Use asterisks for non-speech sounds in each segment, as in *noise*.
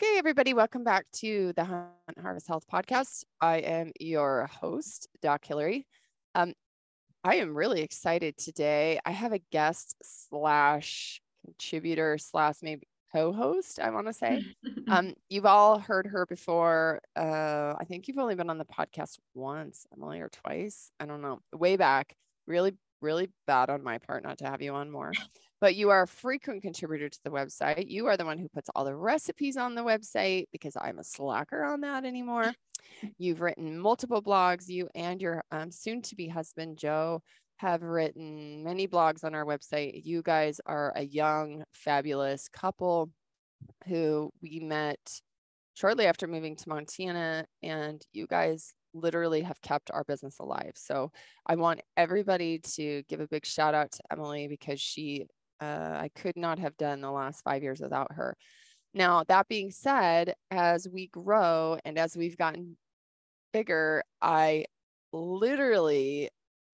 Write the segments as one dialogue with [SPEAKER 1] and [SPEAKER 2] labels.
[SPEAKER 1] Okay, everybody, welcome back to the Hunt Harvest Health Podcast. I am your host, Doc Hillary. Um, I am really excited today. I have a guest slash contributor slash maybe co-host. I want to say. *laughs* um, you've all heard her before. Uh, I think you've only been on the podcast once, Emilie, or twice. I don't know. Way back. Really, really bad on my part not to have you on more but you are a frequent contributor to the website. You are the one who puts all the recipes on the website because I'm a slacker on that anymore. *laughs* You've written multiple blogs. You and your um, soon to be husband, Joe, have written many blogs on our website. You guys are a young, fabulous couple who we met shortly after moving to Montana, and you guys literally have kept our business alive. So I want everybody to give a big shout out to Emilie because she uh, I could not have done the last five years without her. Now, that being said, as we grow and as we've gotten bigger, I literally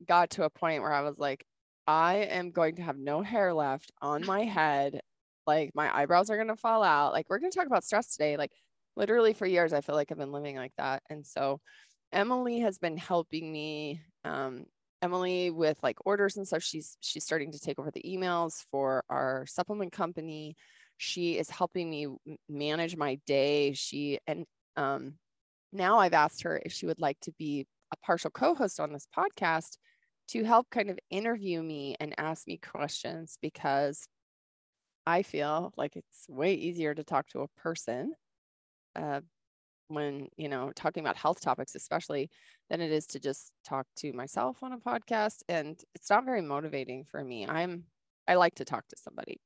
[SPEAKER 1] got to a point where I was like, I am going to have no hair left on my *laughs* head. Like, my eyebrows are going to fall out. Like, we're going to talk about stress today. Like, literally for years, I feel like I've been living like that. And so, Emilie has been helping me um, Emilie with like orders and stuff. She's she's starting to take over the emails for our supplement company. She is helping me manage my day. She and um, now I've asked her if she would like to be a partial co-host on this podcast to help kind of interview me and ask me questions because I feel like it's way easier to talk to a person uh, when you know talking about health topics especially than it is to just talk to myself on a podcast and it's not very motivating for me. I'm i like to talk to somebody.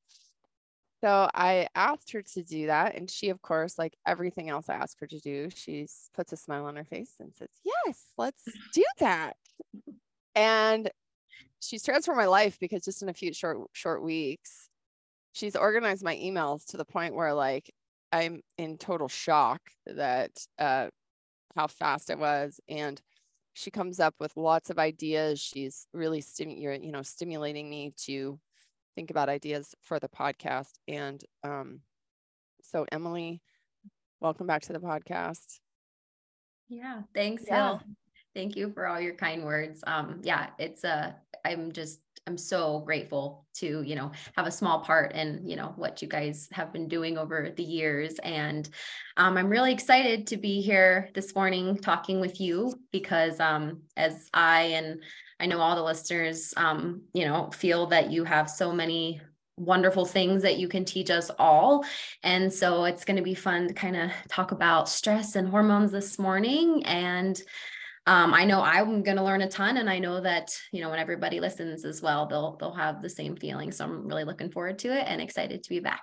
[SPEAKER 1] So i asked her to do that and she of course like everything else i asked her to do she puts a smile on her face and says yes let's *laughs* do that. And she's transformed my life because just in a few short short weeks she's organized my emails to the point where like I'm in total shock that uh, how fast it was. And she comes up with lots of ideas. She's really stim- you know stimulating me to think about ideas for the podcast. And um, so, Emilie, welcome back to the podcast.
[SPEAKER 2] Yeah, thanks, yeah. Hill. Thank you for all your kind words. Um, yeah, it's a. Uh, I'm just I'm so grateful to, you know, have a small part in, you know, what you guys have been doing over the years. And um, I'm really excited to be here this morning talking with you because um, as I and I know all the listeners, um, you know, feel that you have so many wonderful things that you can teach us all. And so it's going to be fun to kind of talk about stress and hormones this morning and um, I know I'm going to learn a ton, and I know that you know when everybody listens as well, they'll they'll have the same feeling. So I'm really looking forward to it and excited to be back.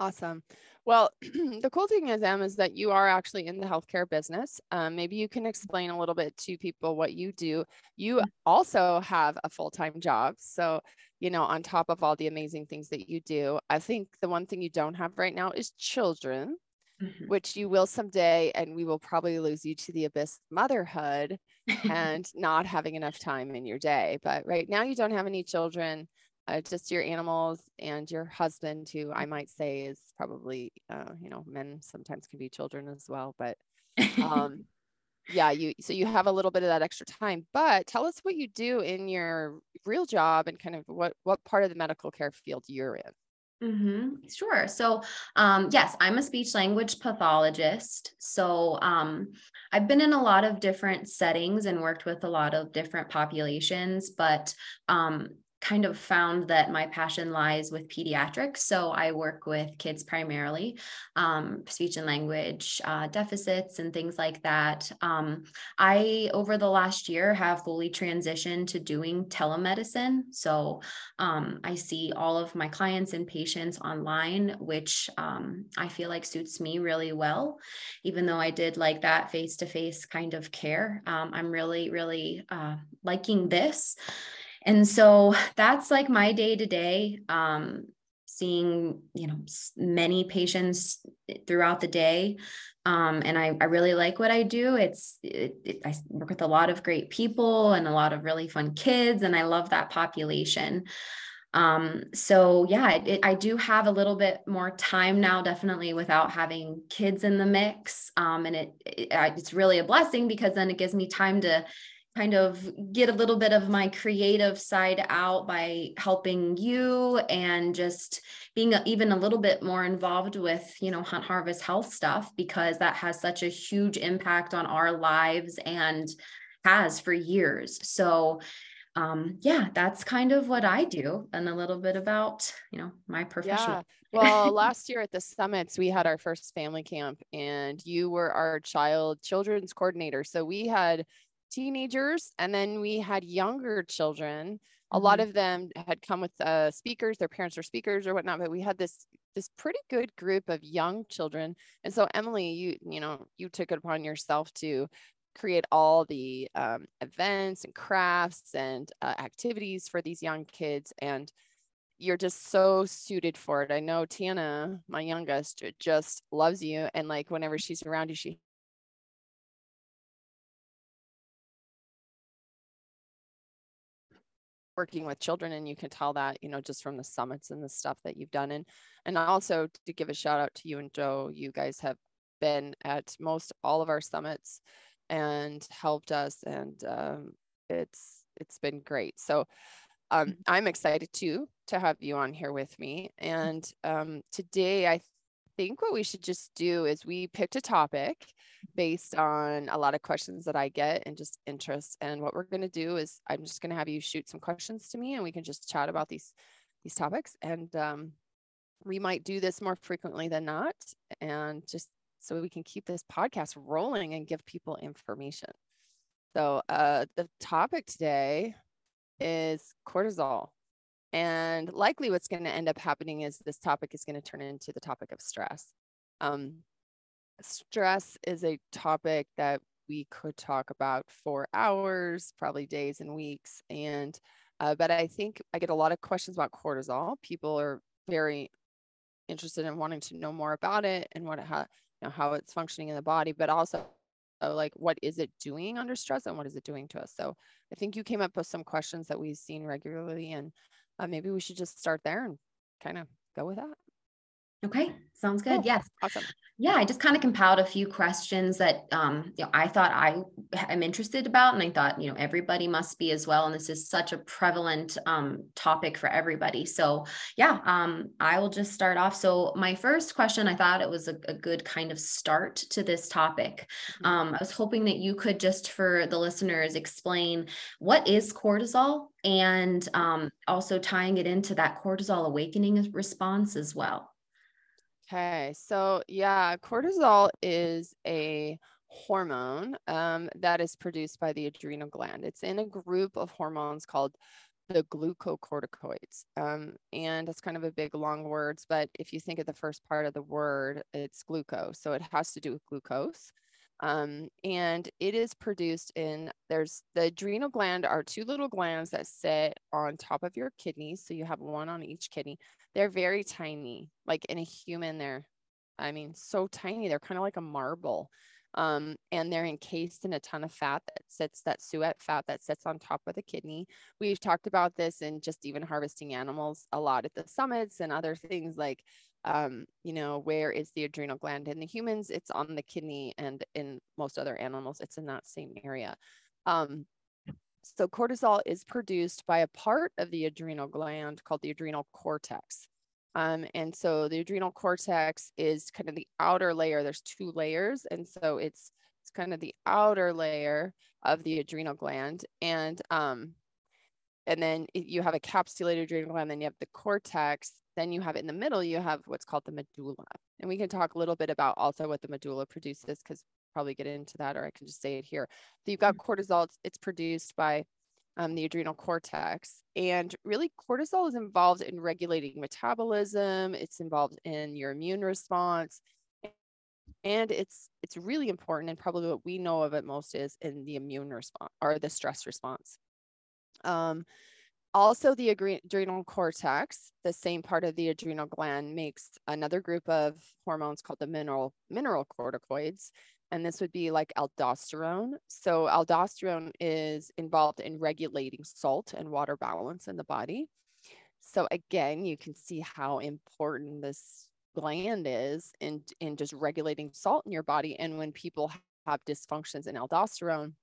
[SPEAKER 1] Awesome. Well, *clears throat* the cool thing is, Em, is that you are actually in the healthcare business. Um, maybe you can explain a little bit to people what you do. You mm-hmm. also have a full time job. So, you know, on top of all the amazing things that you do, I think the one thing you don't have right now is children mm-hmm. which you will someday, and we will probably lose you to the abyss motherhood *laughs* and not having enough time in your day. But right now, you don't have any children, uh, just your animals and your husband, who I might say is probably, uh, you know, men sometimes can be children as well. But um, *laughs* yeah, you so you have a little bit of that extra time. But tell us what you do in your real job and kind of what what part of the medical care field you're in.
[SPEAKER 2] Mm-hmm. Sure. So, um, yes, I'm a speech language pathologist. So, um, I've been in a lot of different settings and worked with a lot of different populations, but um, kind of found that my passion lies with pediatrics. So I work with kids primarily, um, speech and language uh, deficits and things like that. Um, I, over the last year, have fully transitioned to doing telemedicine. So um, I see all of my clients and patients online, which um, I feel like suits me really well. Even though I did like that face to face kind of care, um, I'm really, really uh, liking this. And so that's like my day to day. Seeing, you know, many patients throughout the day, um, and I, I really like what I do. It's it, it, I work with a lot of great people and a lot of really fun kids, and I love that population. Um, so yeah, it, I do have a little bit more time now, definitely without having kids in the mix. Um, and it, it it's really a blessing because then it gives me time to kind of get a little bit of my creative side out by helping you and just being even a little bit more involved with you know hunt harvest health stuff because that has such a huge impact on our lives and has for years. So um, yeah that's kind of what i do and a little bit about you know my profession. Yeah.
[SPEAKER 1] well last year at the summits we had our first family camp and you were our child children's coordinator. So we had teenagers and then we had younger children mm-hmm. a lot mm-hmm. of them had come with uh, speakers their parents were speakers or whatnot but we had this this pretty good group of young children and so emilie you you know you took it upon yourself to create all the um, events and crafts and uh, activities for these young kids and you're just so suited for it. I know Tiana, my youngest, just loves you. And like whenever she's around you, she working with children and you can tell that you know just from the summits and the stuff that you've done and and also to give a shout out to you and joe you guys have been at most all of our summits and helped us and um, it's it's been great so um, mm-hmm. i'm excited too to have you on here with me and um, today i think what we should just do is we picked a topic based on a lot of questions that I get and just interest. And what we're going to do is I'm just going to have you shoot some questions to me and we can just chat about these these topics. And um, we might do this more frequently than not. And just so we can keep this podcast rolling and give people information. So uh, the topic today is cortisol. And likely what's going to end up happening is this topic is going to turn into the topic of stress. Um, stress is a topic that we could talk about for hours, probably days and weeks. And, uh, but I think I get a lot of questions about cortisol. People are very interested in wanting to know more about it and what it you know, how it's functioning in the body, but also uh, like what is it doing under stress and what is it doing to us. So I think you came up with some questions that we've seen regularly and uh, maybe we should just start there and kind of go with that.
[SPEAKER 2] Okay, sounds good.
[SPEAKER 1] Cool.
[SPEAKER 2] Yes.
[SPEAKER 1] Awesome.
[SPEAKER 2] Yeah, I just kind of compiled a few questions that um, you know I thought I am interested about, and I thought you know everybody must be as well. And this is such a prevalent um, topic for everybody. So yeah, um, I will just start off. So my first question, I thought it was a, a good kind of start to this topic. Mm-hmm. Um, I was hoping that you could just for the listeners explain what is cortisol, and um, also tying it into that cortisol awakening response as well.
[SPEAKER 1] Okay, so yeah, cortisol is a hormone um, that is produced by the adrenal gland. It's in a group of hormones called the glucocorticoids. Um, and it's kind of a big long words, but if you think of the first part of the word, it's glucose. So it has to do with glucose. Um, and it is produced in there's the adrenal gland are two little glands that sit on top of your kidneys. So you have one on each kidney. They're very tiny, like in a human, they're, I mean, so tiny. They're kind of like a marble. Um, and they're encased in a ton of fat that sits that suet fat that sits on top of the kidney. We've talked about this in just even harvesting animals a lot at the summits and other things like um, you know, where is the adrenal gland? In the humans, it's on the kidney, and in most other animals, it's in that same area. Um, so cortisol is produced by a part of the adrenal gland called the adrenal cortex. Um, and so the adrenal cortex is kind of the outer layer. There's two layers, and so it's it's kind of the outer layer of the adrenal gland, and um, and then you have a capsulated adrenal gland, then you have the cortex, then you have in the middle, you have what's called the medulla. And we can talk a little bit about also what the medulla produces because probably get into that, or I can just say it here. So you've got mm-hmm. cortisol, it's, it's produced by um, the adrenal cortex. And really, cortisol is involved in regulating metabolism, it's involved in your immune response. And it's it's really important, and probably what we know of it most is in the immune response or the stress response. Um, also, the adrenal cortex, the same part of the adrenal gland, makes another group of hormones called the mineral mineral corticoids, and this would be like aldosterone. So, aldosterone is involved in regulating salt and water balance in the body. so again, you can see how important this gland is in, in just regulating salt in your body. And when people have dysfunctions in aldosterone,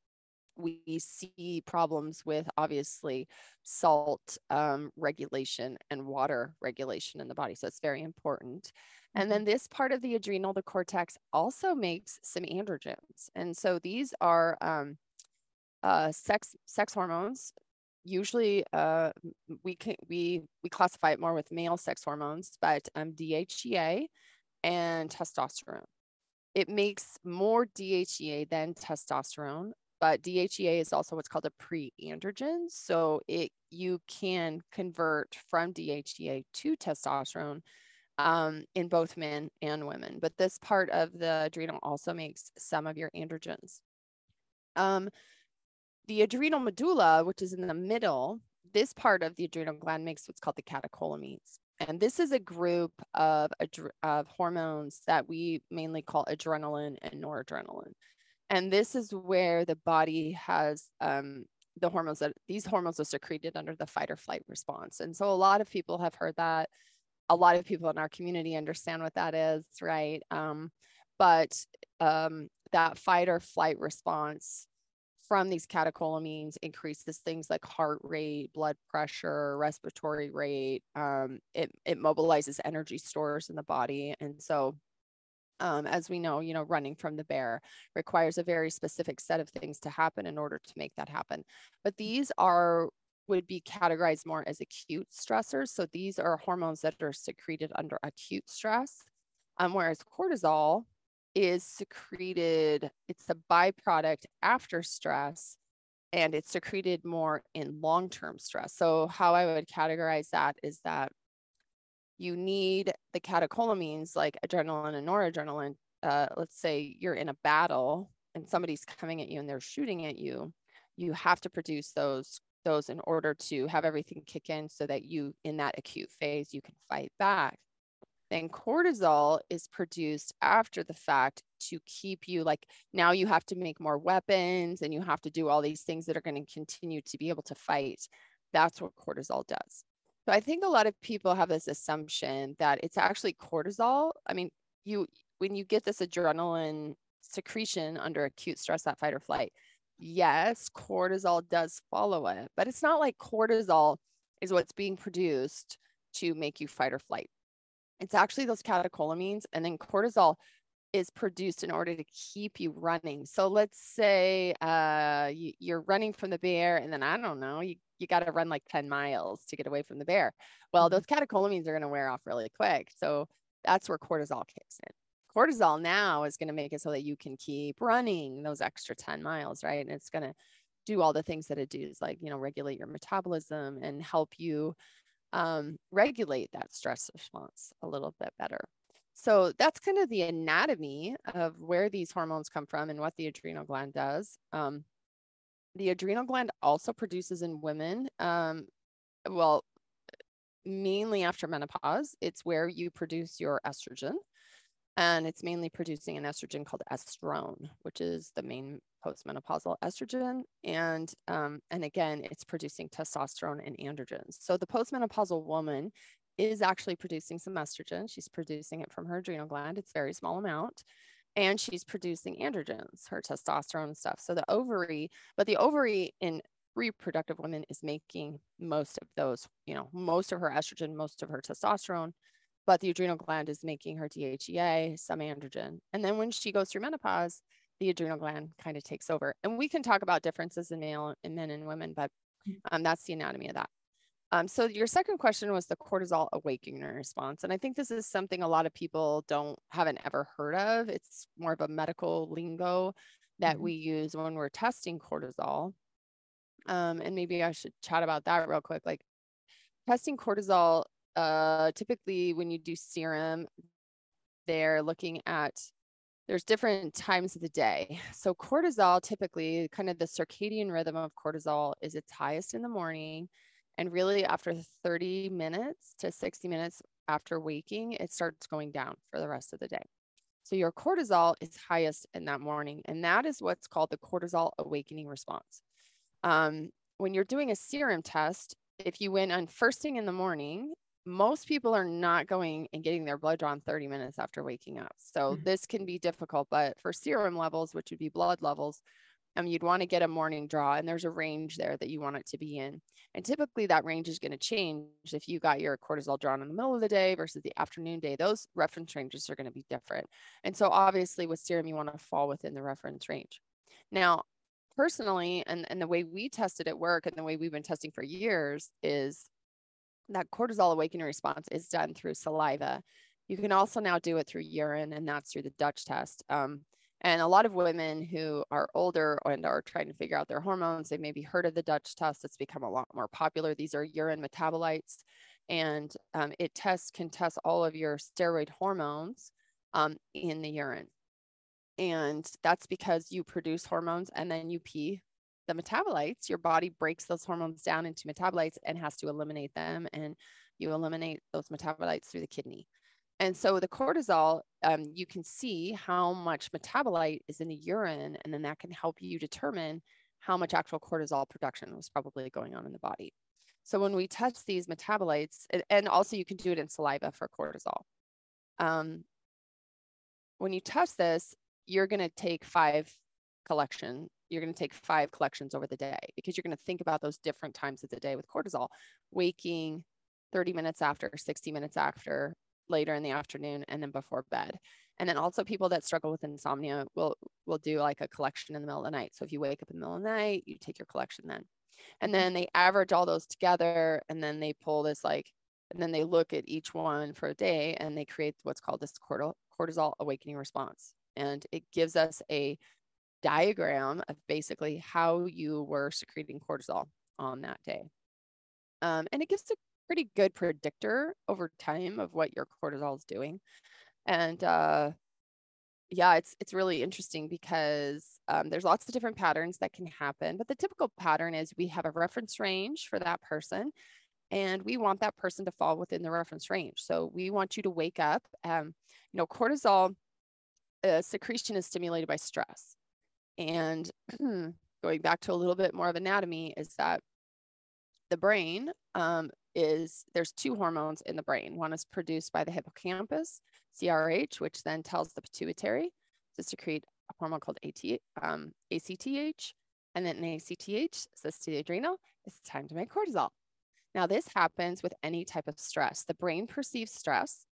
[SPEAKER 1] we see problems with obviously salt um, regulation and water regulation in the body. So it's very important. And then mm-hmm. this part of the adrenal, the cortex, also makes some androgens. And so these are um, uh, sex sex hormones. Usually, uh, we can we we classify it more with male sex hormones, but um, DHEA and testosterone. It makes more DHEA than testosterone, but DHEA is also what's called a pre-androgen. So it you can convert from DHEA to testosterone um, in both men and women. But this part of the adrenal also makes some of your androgens. Um, the adrenal medulla, which is in the middle, this part of the adrenal gland makes what's called the catecholamines. And this is a group of, of hormones that we mainly call adrenaline and noradrenaline. And this is where the body has um, the hormones that these hormones are secreted under the fight or flight response. And so a lot of people have heard that. A lot of people in our community understand what that is, right? Um, but um, that fight or flight response from these catecholamines increases things like heart rate, blood pressure, respiratory rate. Um, it, it mobilizes energy stores in the body. And so um, as we know, you know, running from the bear requires a very specific set of things to happen in order to make that happen. But these are would be categorized more as acute stressors. So these are hormones that are secreted under acute stress, um, whereas cortisol is secreted, it's a byproduct after stress, and it's secreted more in long term stress. So, how I would categorize that is that you need the catecholamines like adrenaline and noradrenaline. Uh, let's say you're in a battle and somebody's coming at you and they're shooting at you, you have to produce those those in order to have everything kick in so that you in that acute phase you can fight back then cortisol is produced after the fact to keep you like now you have to make more weapons and you have to do all these things that are going to continue to be able to fight that's what cortisol does so I think a lot of people have this assumption that it's actually cortisol. I mean, you when you get this adrenaline secretion under acute stress, that fight or flight, yes, cortisol does follow it, but it's not like cortisol is what's being produced to make you fight or flight. It's actually those catecholamines, and then cortisol is produced in order to keep you running. So let's say uh, you, are running from the bear, and then I don't know, you you got to run like 10 miles to get away from the bear. Well, mm-hmm. those catecholamines are going to wear off really quick. So that's where cortisol kicks in. Cortisol now is going to make it so that you can keep running those extra 10 miles, right? And it's going to do all the things that it does, like, you know, regulate your metabolism and help you um, regulate that stress response a little bit better. So that's kind of the anatomy of where these hormones come from and what the adrenal gland does. Um, the adrenal gland also produces in women, um, well, mainly after menopause. It's where you produce your estrogen. And it's mainly producing an estrogen called estrone, which is the main postmenopausal estrogen. And um, and again, it's producing testosterone and androgens. So the postmenopausal woman is actually producing some estrogen. She's producing it from her adrenal gland. It's very small amount and she's producing androgens, her testosterone and stuff. So the ovary, but the ovary in reproductive women is making most of those, you know, most of her estrogen, most of her testosterone, but the adrenal gland is making her DHEA, some androgen. And then when she goes through menopause, the adrenal gland kind of takes over. And we can talk about differences in male and men and women, but mm. um, that's the anatomy of that. Um, so your second question was the cortisol awakening response. And I think this is something a lot of people don't haven't ever heard of. It's more of a medical lingo that mm-hmm. we use when we're testing cortisol. Um, and maybe I should chat about that real quick. Like testing cortisol, uh, typically when you do serum, they're looking at there's different times of the day. *laughs* So cortisol typically kind of the circadian rhythm of cortisol is its highest in the morning and really, after 30 minutes to 60 minutes after waking, it starts going down for the rest of the day. So your cortisol is highest in that morning, and that is what's called the cortisol awakening response. Um, when you're doing a serum test, if you went on first thing in the morning, most people are not going and getting their blood drawn 30 minutes after waking up. So mm-hmm. this can be difficult, but for serum levels, which would be blood levels, um, you'd want to get a morning draw and there's a range there that you want it to be in. And typically that range is going to change if you got your cortisol drawn in the middle of the day versus the afternoon day. Those reference ranges are going to be different. And so obviously with serum, you want to fall within the reference range. Now, personally, and, and the way we tested at work and the way we've been testing for years is that cortisol awakening response is done through saliva. You can also now do it through urine, and that's through the Dutch test. Um, and a lot of women who are older and are trying to figure out their hormones, they maybe heard of the Dutch test. It's become a lot more popular. These are urine metabolites, and um, it tests can test all of your steroid hormones um, in the urine. And that's because you produce hormones and then you pee the metabolites. Your body breaks those hormones down into metabolites and has to eliminate them. And you eliminate those metabolites through the kidney. And so the cortisol, um, you can see how much metabolite is in the urine, and then that can help you determine how much actual cortisol production was probably going on in the body. So when we test these metabolites, and also you can do it in saliva for cortisol. Um, when you test this, you're going to take five collection. You're going to take five collections over the day because you're going to think about those different times of the day with cortisol, waking 30 minutes after, 60 minutes after, later in the afternoon and then before bed. And then also people that struggle with insomnia will will do like a collection in the middle of the night. So if you wake up in the middle of the night, you take your collection then. And then they average all those together and then they pull this like and then they look at each one for a day and they create what's called this cortisol awakening response. And it gives us a diagram of basically how you were secreting cortisol on that day. Um, and it gives a pretty good predictor over time of what your cortisol is doing. And uh, yeah, it's it's really interesting because um, there's lots of different patterns that can happen. But the typical pattern is we have a reference range for that person, and we want that person to fall within the reference range. So we want you to wake up. Um, you know, cortisol uh, secretion is stimulated by stress, and *clears throat* going back to a little bit more of anatomy is that the brain um, is there's two hormones in the brain. One is produced by the hippocampus, CRH, which then tells the pituitary to secrete a hormone called AT, um, ACTH. And then ACTH says to the adrenal, it's time to make cortisol. Now, this happens with any type of stress. The brain perceives stress,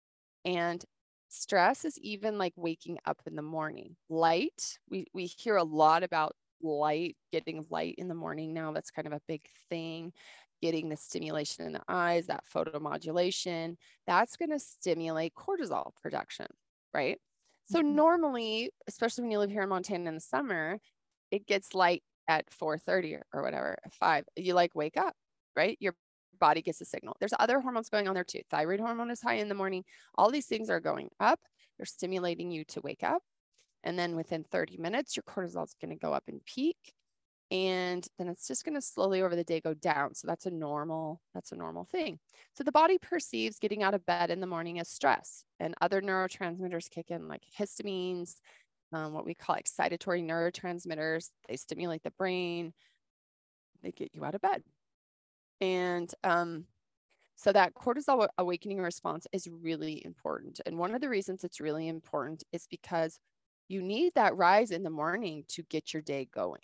[SPEAKER 1] and stress is even like waking up in the morning. Light, we, we hear a lot about light, getting light in the morning now. That's kind of a big thing getting the stimulation in the eyes, that photomodulation, that's going to stimulate cortisol production, right? So mm-hmm. normally, especially when you live here in Montana in the summer, it gets light at 4:30 or whatever, 5. You like wake up, right? Your body gets a signal. There's other hormones going on there too. Thyroid hormone is high in the morning. All these things are going up. They're stimulating you to wake up. And then within 30 minutes, your cortisol is going to go up and peak and then it's just going to slowly over the day go down. So that's a normal that's a normal thing. So the body perceives getting out of bed in the morning as stress and other neurotransmitters kick in like histamines um, what we call excitatory neurotransmitters. They stimulate the brain. They get you out of bed. And um, so that cortisol awakening response is really important. And one of the reasons it's really important is because you need that rise in the morning to get your day going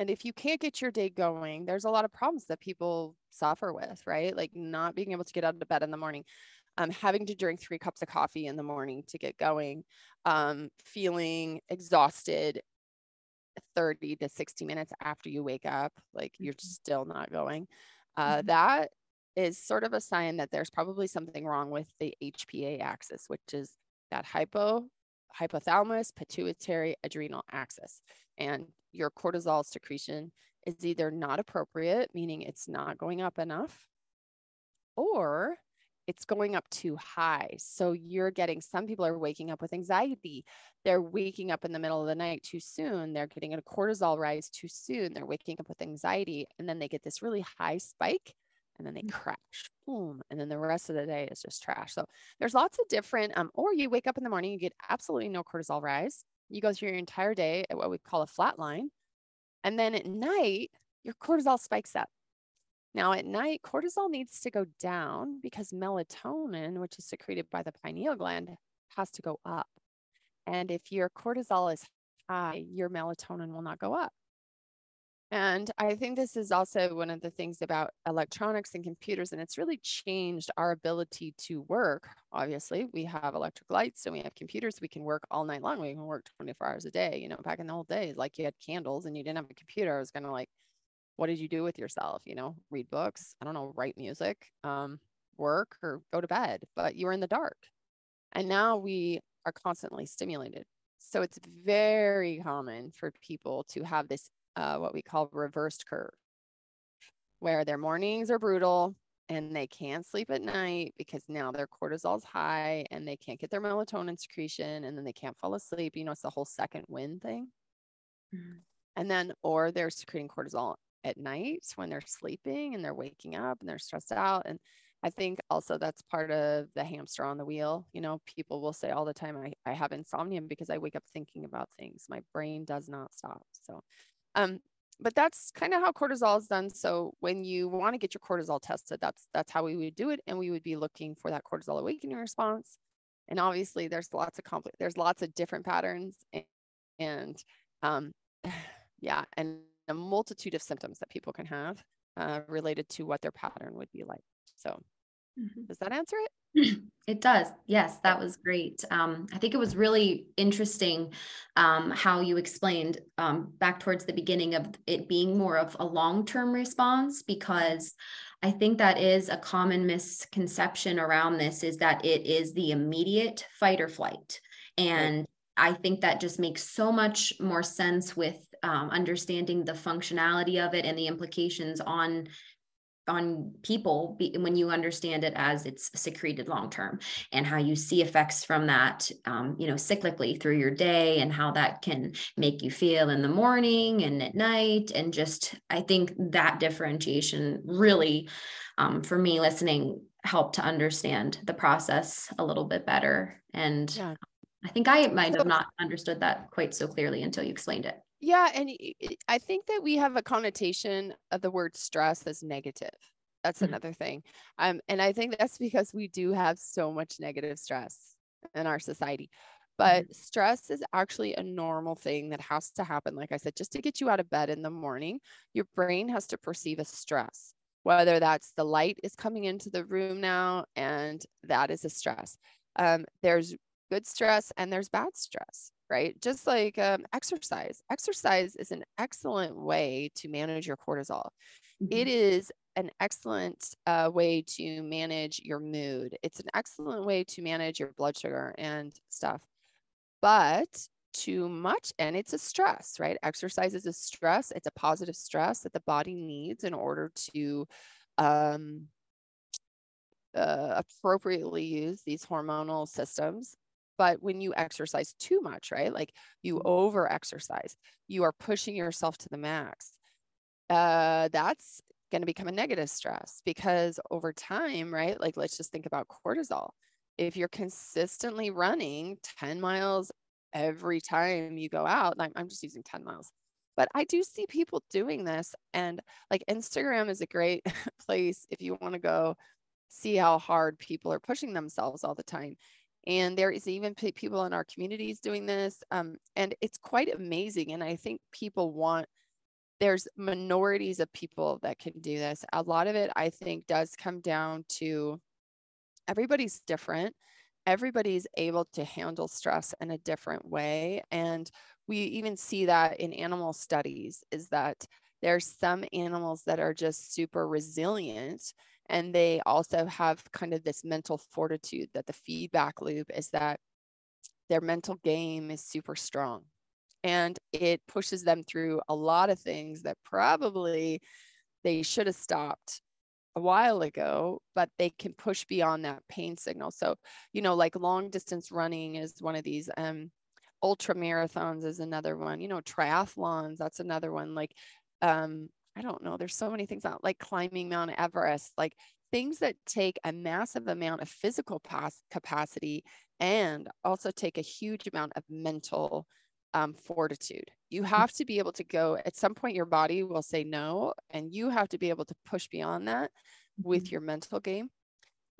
[SPEAKER 1] and if you can't get your day going, there's a lot of problems that people suffer with, right? Like not being able to get out of bed in the morning, um, having to drink three cups of coffee in the morning to get going, um, feeling exhausted 30 to 60 minutes after you wake up, like you're mm-hmm. still not going. Uh, mm-hmm. That is sort of a sign that there's probably something wrong with the HPA axis, which is that hypo hypothalamus pituitary adrenal axis and your cortisol secretion is either not appropriate, meaning it's not going up enough, or it's going up too high. So you're getting some people are waking up with anxiety. They're waking up in the middle of the night too soon. They're getting a cortisol rise too soon. They're waking up with anxiety. And then they get this really high spike and then they mm. crash. Boom. And then the rest of the day is just trash. So there's lots of different, um, or you wake up in the morning, you get absolutely no cortisol rise. You go through your entire day at what we call a flat line. And then at night, your cortisol spikes up. Now, at night, cortisol needs to go down because melatonin, which is secreted by the pineal gland, has to go up. And if your cortisol is high, your melatonin will not go up. And I think this is also one of the things about electronics and computers, and it's really changed our ability to work. Obviously, we have electric lights and we have computers. We can work all night long. We can work 24 hours a day. You know, back in the old days, like you had candles and you didn't have a computer. I was kind of like, what did you do with yourself? You know, read books, I don't know, write music, um, work, or go to bed, but you were in the dark. And now we are constantly stimulated. So it's very common for people to have this uh, what we call reversed curve, where their mornings are brutal and they can't sleep at night because now their cortisol's high and they can't get their melatonin secretion and then they can't fall asleep. You know, it's the whole second wind thing. Mm-hmm. And then, or they're secreting cortisol at night when they're sleeping and they're waking up and they're stressed out. And I think also that's part of the hamster on the wheel. You know, people will say all the time, I, I have insomnia because I wake up thinking about things. My brain does not stop. So um, but that's kind of how cortisol is done. So when you want to get your cortisol tested, that's that's how we would do it, and we would be looking for that cortisol awakening response. And obviously, there's lots of complex, there's lots of different patterns, and, and um, *sighs* yeah, and a multitude of symptoms that people can have uh, related to what their pattern would be like. So, mm-hmm. does that answer it?
[SPEAKER 2] It does. Yes, that was great. Um, I think it was really interesting um, how you explained um, back towards the beginning of it being more of a long term response, because I think that is a common misconception around this is that it is the immediate fight or flight. And I think that just makes so much more sense with um, understanding the functionality of it and the implications on on people be, when you understand it as it's secreted long term and how you see effects from that um, you know cyclically through your day and how that can make you feel in the morning and at night. And just i think that differentiation really um, for me listening helped to understand the process a little bit better. And yeah. i think i might have not understood that quite so clearly until you explained it
[SPEAKER 1] yeah. And I think that we have a connotation of the word stress as negative. That's mm-hmm. another thing. Um, and I think that's because we do have so much negative stress in our society. But mm-hmm. stress is actually a normal thing that has to happen. Like I said, just to get you out of bed in the morning, your brain has to perceive a stress, whether that's the light is coming into the room now, and that is a stress. Um, there's good stress and there's bad stress right? Just like um, exercise. Exercise is an excellent way to manage your cortisol. Mm-hmm. It is an excellent uh, way to manage your mood. It's an excellent way to manage your blood sugar and stuff. But too much, and it's a stress, right? Exercise is a stress. It's a positive stress that the body needs in order to um, uh, appropriately use these hormonal systems but when you exercise too much, right? Like you mm-hmm. over exercise, you are pushing yourself to the max. Uh, that's going to become a negative stress because over time, right? Like let's just think about cortisol. If you're consistently running 10 miles every time you go out, I'm, I'm just using 10 miles, but I do see people doing this. And like Instagram is a great *laughs* place if you want to go see how hard people are pushing themselves all the time. And there is even people in our communities doing this. Um, and it's quite amazing. And I think people want, there's minorities of people that can do this. A lot of it, I think, does come down to everybody's different. Everybody's able to handle stress in a different way. And we even see that in animal studies is that there's some animals that are just super resilient and they also have kind of this mental fortitude that the feedback loop is that their mental game is super strong and it pushes them through a lot of things that probably they should have stopped a while ago, but they can push beyond that pain signal. So, you know, like long distance running is one of these, um, ultra marathons is another one, you know, triathlons, that's another one. Like, um, I don't know, there's so many things out like climbing Mount Everest, like things that take a massive amount of physical capacity and also take a huge amount of mental um, fortitude. You have to be able to go at some point, your body will say no, and you have to be able to push beyond that with
[SPEAKER 2] Mhm.
[SPEAKER 1] your mental game.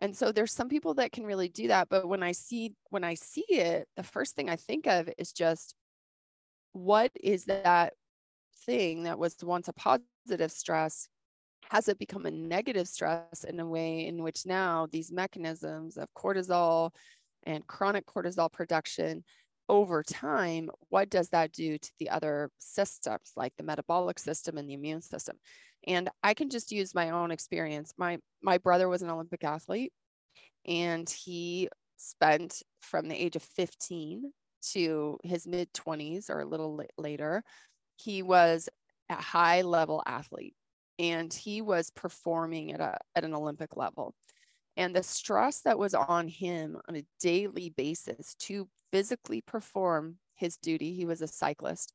[SPEAKER 1] And so there's some people that can really do that. But when I see when I see it, the first thing I think of is just what is that thing that was once a positive stress? Has it become a negative stress in a way in which now these mechanisms of cortisol and chronic cortisol production over time, what does that do to the other systems like the metabolic system and the immune system? And I can just use my own experience. My my brother was an Olympic athlete and he spent from the age of 15 to his mid 20s or a little la- later, he was a high level athlete and he was performing at a at an Olympic level. And the stress that was on him on a daily basis to physically perform his duty, he was a cyclist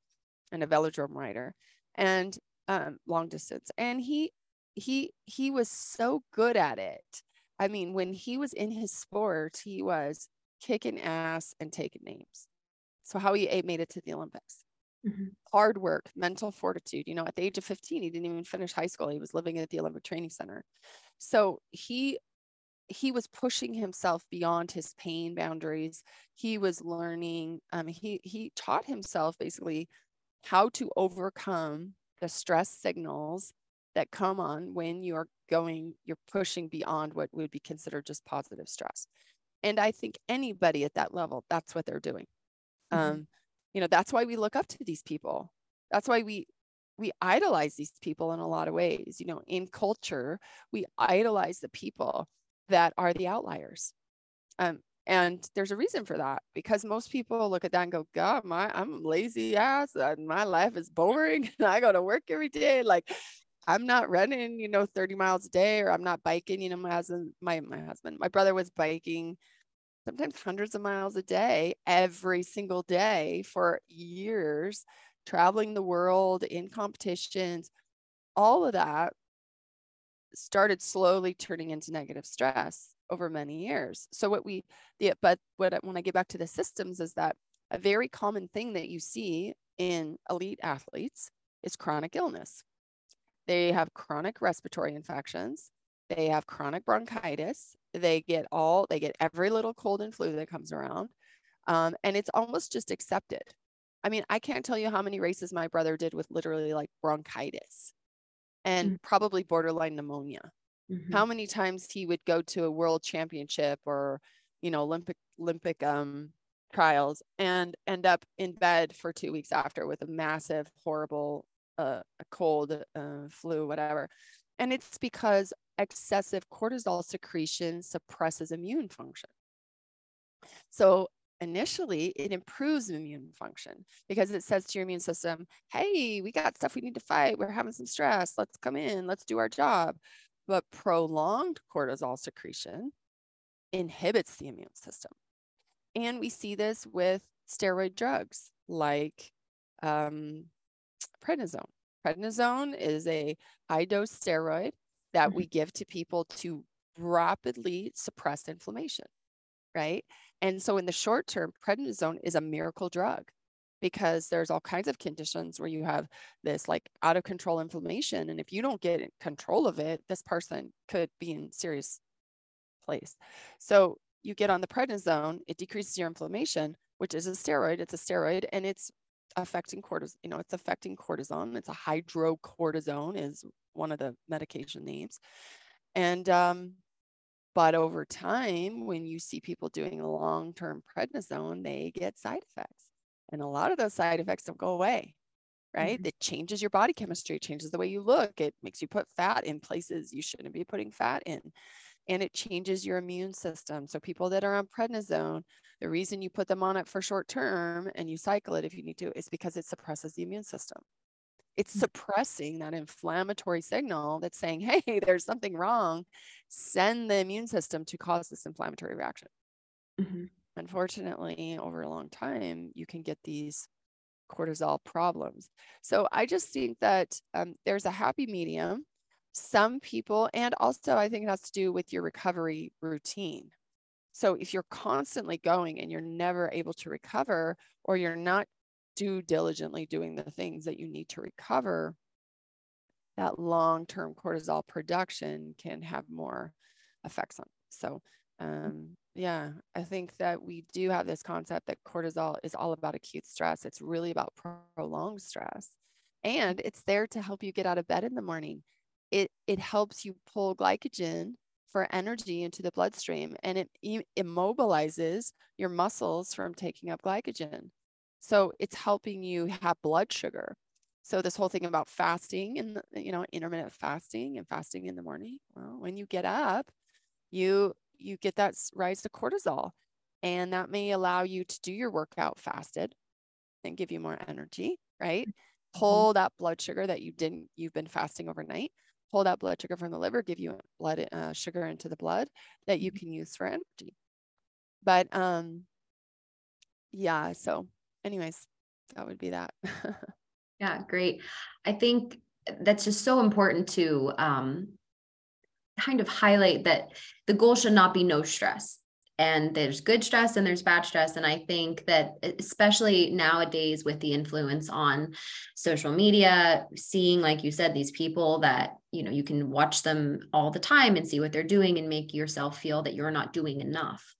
[SPEAKER 1] and a velodrome rider and um, long distance. And he he he was so good at it. I mean, when he was in his sport, he was kicking ass and taking names. So how he made it to the Olympics
[SPEAKER 2] Mhm.
[SPEAKER 1] hard work, mental fortitude. You know, at the age of 15, he didn't even finish high school. He was living at the Olympic Training Center. So he he was pushing himself beyond his pain boundaries. He was learning. Um, he he taught himself basically how to overcome the stress signals that come on when you're going, you're pushing beyond what would be considered just positive stress. And I think anybody at that level, that's what they're doing.
[SPEAKER 2] Mhm.
[SPEAKER 1] Um, you know, that's why we look up to these people. That's why we we idolize these people in a lot of ways. You know, in culture, we idolize the people that are the outliers. Um, and there's a reason for that because most people look at that and go, God, my I'm lazy ass and my life is boring. *laughs* and I go to work every day. Like I'm not running, you know, 30 miles a day, or I'm not biking. You know, my husband, my my husband, my brother was biking sometimes hundreds of miles a day every single day for years, traveling the world in competitions. All of that started slowly turning into negative stress over many years. So what we the but what when I get back to the systems is that a very common thing that you see in elite athletes is chronic illness. They have chronic respiratory infections. They have chronic bronchitis. They get all, they get every little cold and flu that comes around. Um, and it's almost just accepted. I mean, I can't tell you how many races my brother did with literally like bronchitis and
[SPEAKER 2] Mm.
[SPEAKER 1] probably borderline pneumonia.
[SPEAKER 2] Mhm.
[SPEAKER 1] How many times he would go to a world championship or, you know, Olympic Olympic um trials and end up in bed for two weeks after with a massive, horrible uh, a cold, uh, flu, whatever. And it's because excessive cortisol secretion suppresses immune function. So initially, it improves immune function because it says to your immune system, hey, we got stuff we need to fight. We're having some stress. Let's come in. Let's do our job. But prolonged cortisol secretion inhibits the immune system. And we see this with steroid drugs like um, prednisone. Prednisone is a high dose steroid that mm-hmm. we give to people to rapidly suppress inflammation, right? And so in the short term, prednisone is a miracle drug because there's all kinds of conditions where you have this like out of control inflammation. And if you don't get control of it, this person could be in serious place. So you get on the prednisone, it decreases your inflammation, which is a steroid. It's a steroid and it's affecting cortisol, you know, it's affecting cortisone. It's a hydrocortisone is one of the medication names. And um, but over time, when you see people doing long-term prednisone, they get side effects. And a lot of those side effects don't go away, right?
[SPEAKER 2] Mhm.
[SPEAKER 1] It changes your body chemistry, it changes the way you look, it makes you put fat in places you shouldn't be putting fat in. And it changes your immune system. So people that are on prednisone, the reason you put them on it for short term and you cycle it if you need to is because it suppresses the immune system. It's
[SPEAKER 2] Mm.
[SPEAKER 1] suppressing that inflammatory signal that's saying, hey, *laughs* there's something wrong. Send the immune system to cause this inflammatory reaction.
[SPEAKER 2] Mhm.
[SPEAKER 1] Unfortunately, over a long time, you can get these cortisol problems. So I just think that um, there's a happy medium. Some people, and also I think it has to do with your recovery routine. So if you're constantly going and you're never able to recover, or you're not do diligently doing the things that you need to recover, that long term cortisol production can have more effects on. So, um, yeah, I think that we do have this concept that cortisol is all about acute stress. It's really about prolonged stress. And it's there to help you get out of bed in the morning. It, it helps you pull glycogen for energy into the bloodstream and it immobilizes your muscles from taking up glycogen. So it's helping you have blood sugar. So this whole thing about fasting and you know intermittent fasting and fasting in the morning. Well, when you get up, you you get that rise to cortisol and that may allow you to do your workout fasted and give you more energy, right? Mm-hmm. Pull that blood sugar that you didn't you've been fasting overnight pull that blood sugar from the liver, give you blood uh, sugar into the blood that you mm-hmm. can use for energy. But um, yeah. So, anyways, that would be that. *laughs*
[SPEAKER 2] yeah, great. I think that's just so important to um, kind of highlight that the goal should not be no stress and there's good stress and there's bad stress and i think that especially nowadays with the influence on social media seeing like you said these people that you know you can watch them all the time and see what they're doing and make yourself feel that you're not doing enough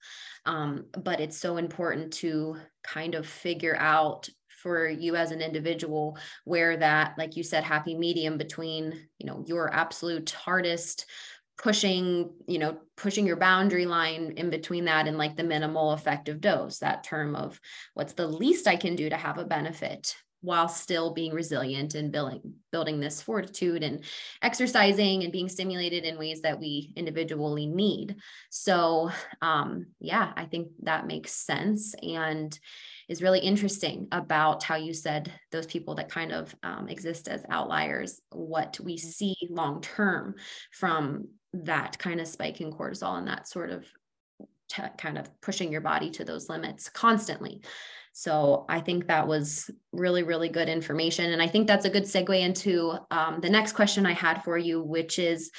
[SPEAKER 2] um, but it's so important to kind of figure out for you as an individual where that like you said happy medium between you know your absolute hardest pushing you know pushing your boundary line in between that and like the minimal effective dose that term of what's the least i can do to have a benefit while still being resilient and building building this fortitude and exercising and being stimulated in ways that we individually need so um yeah i think that makes sense and is really interesting about how you said those people that kind of um, exist as outliers, what we mm-hmm. see long term from that kind of spike in cortisol and that sort of t- kind of pushing your body to those limits constantly. So I think that was really, really good information. And I think that's a good segue into um, the next question I had for you, which is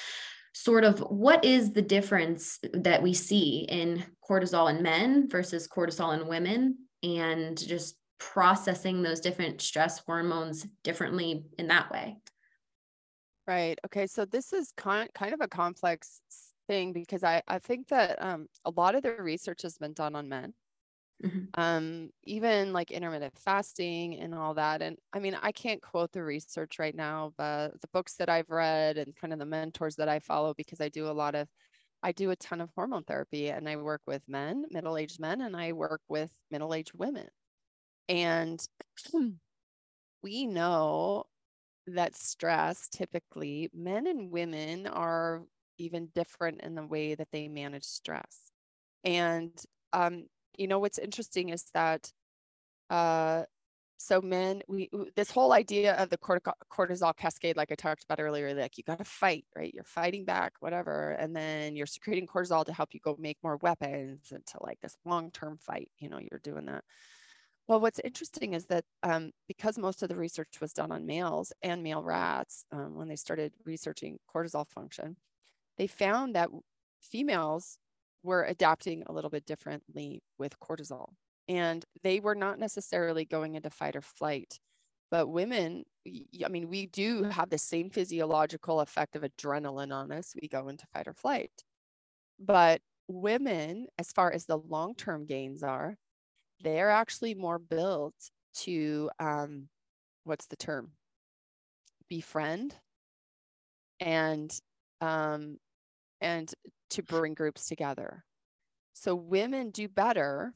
[SPEAKER 2] sort of what is the difference that we see in cortisol in men versus cortisol in women and just processing those different stress hormones differently in that way.
[SPEAKER 1] Right. Okay. So this is kind kind of a complex thing because I, I think that um, a lot of the research has been done on men. Mm-hmm. Um, even like intermittent fasting and all that. And I mean, I can't quote the research right now, but the books that I've read and kind of the mentors that I follow, because I do a lot of I do a ton of hormone therapy and I work with men, middle aged men, and I work with middle aged women. And *clears throat* we know that stress typically, men and women are even different in the way that they manage stress. And, um, you know, what's interesting is that uh, so men we this whole idea of the cortisol cascade like i talked about earlier like you got to fight right? You're fighting back whatever and then you're secreting cortisol to help you go make more weapons into like this long-term fight you know you're doing that. Well what's interesting is that um, because most of the research was done on males and male rats um, when they started researching cortisol function they found that females were adapting a little bit differently with cortisol and they were not necessarily going into fight or flight but women i mean we do have the same physiological effect of adrenaline on us we go into fight or flight. But women as far as the long-term gains are they're actually more built to um, what's the term? Befriend and um, and to bring groups together. So women do better.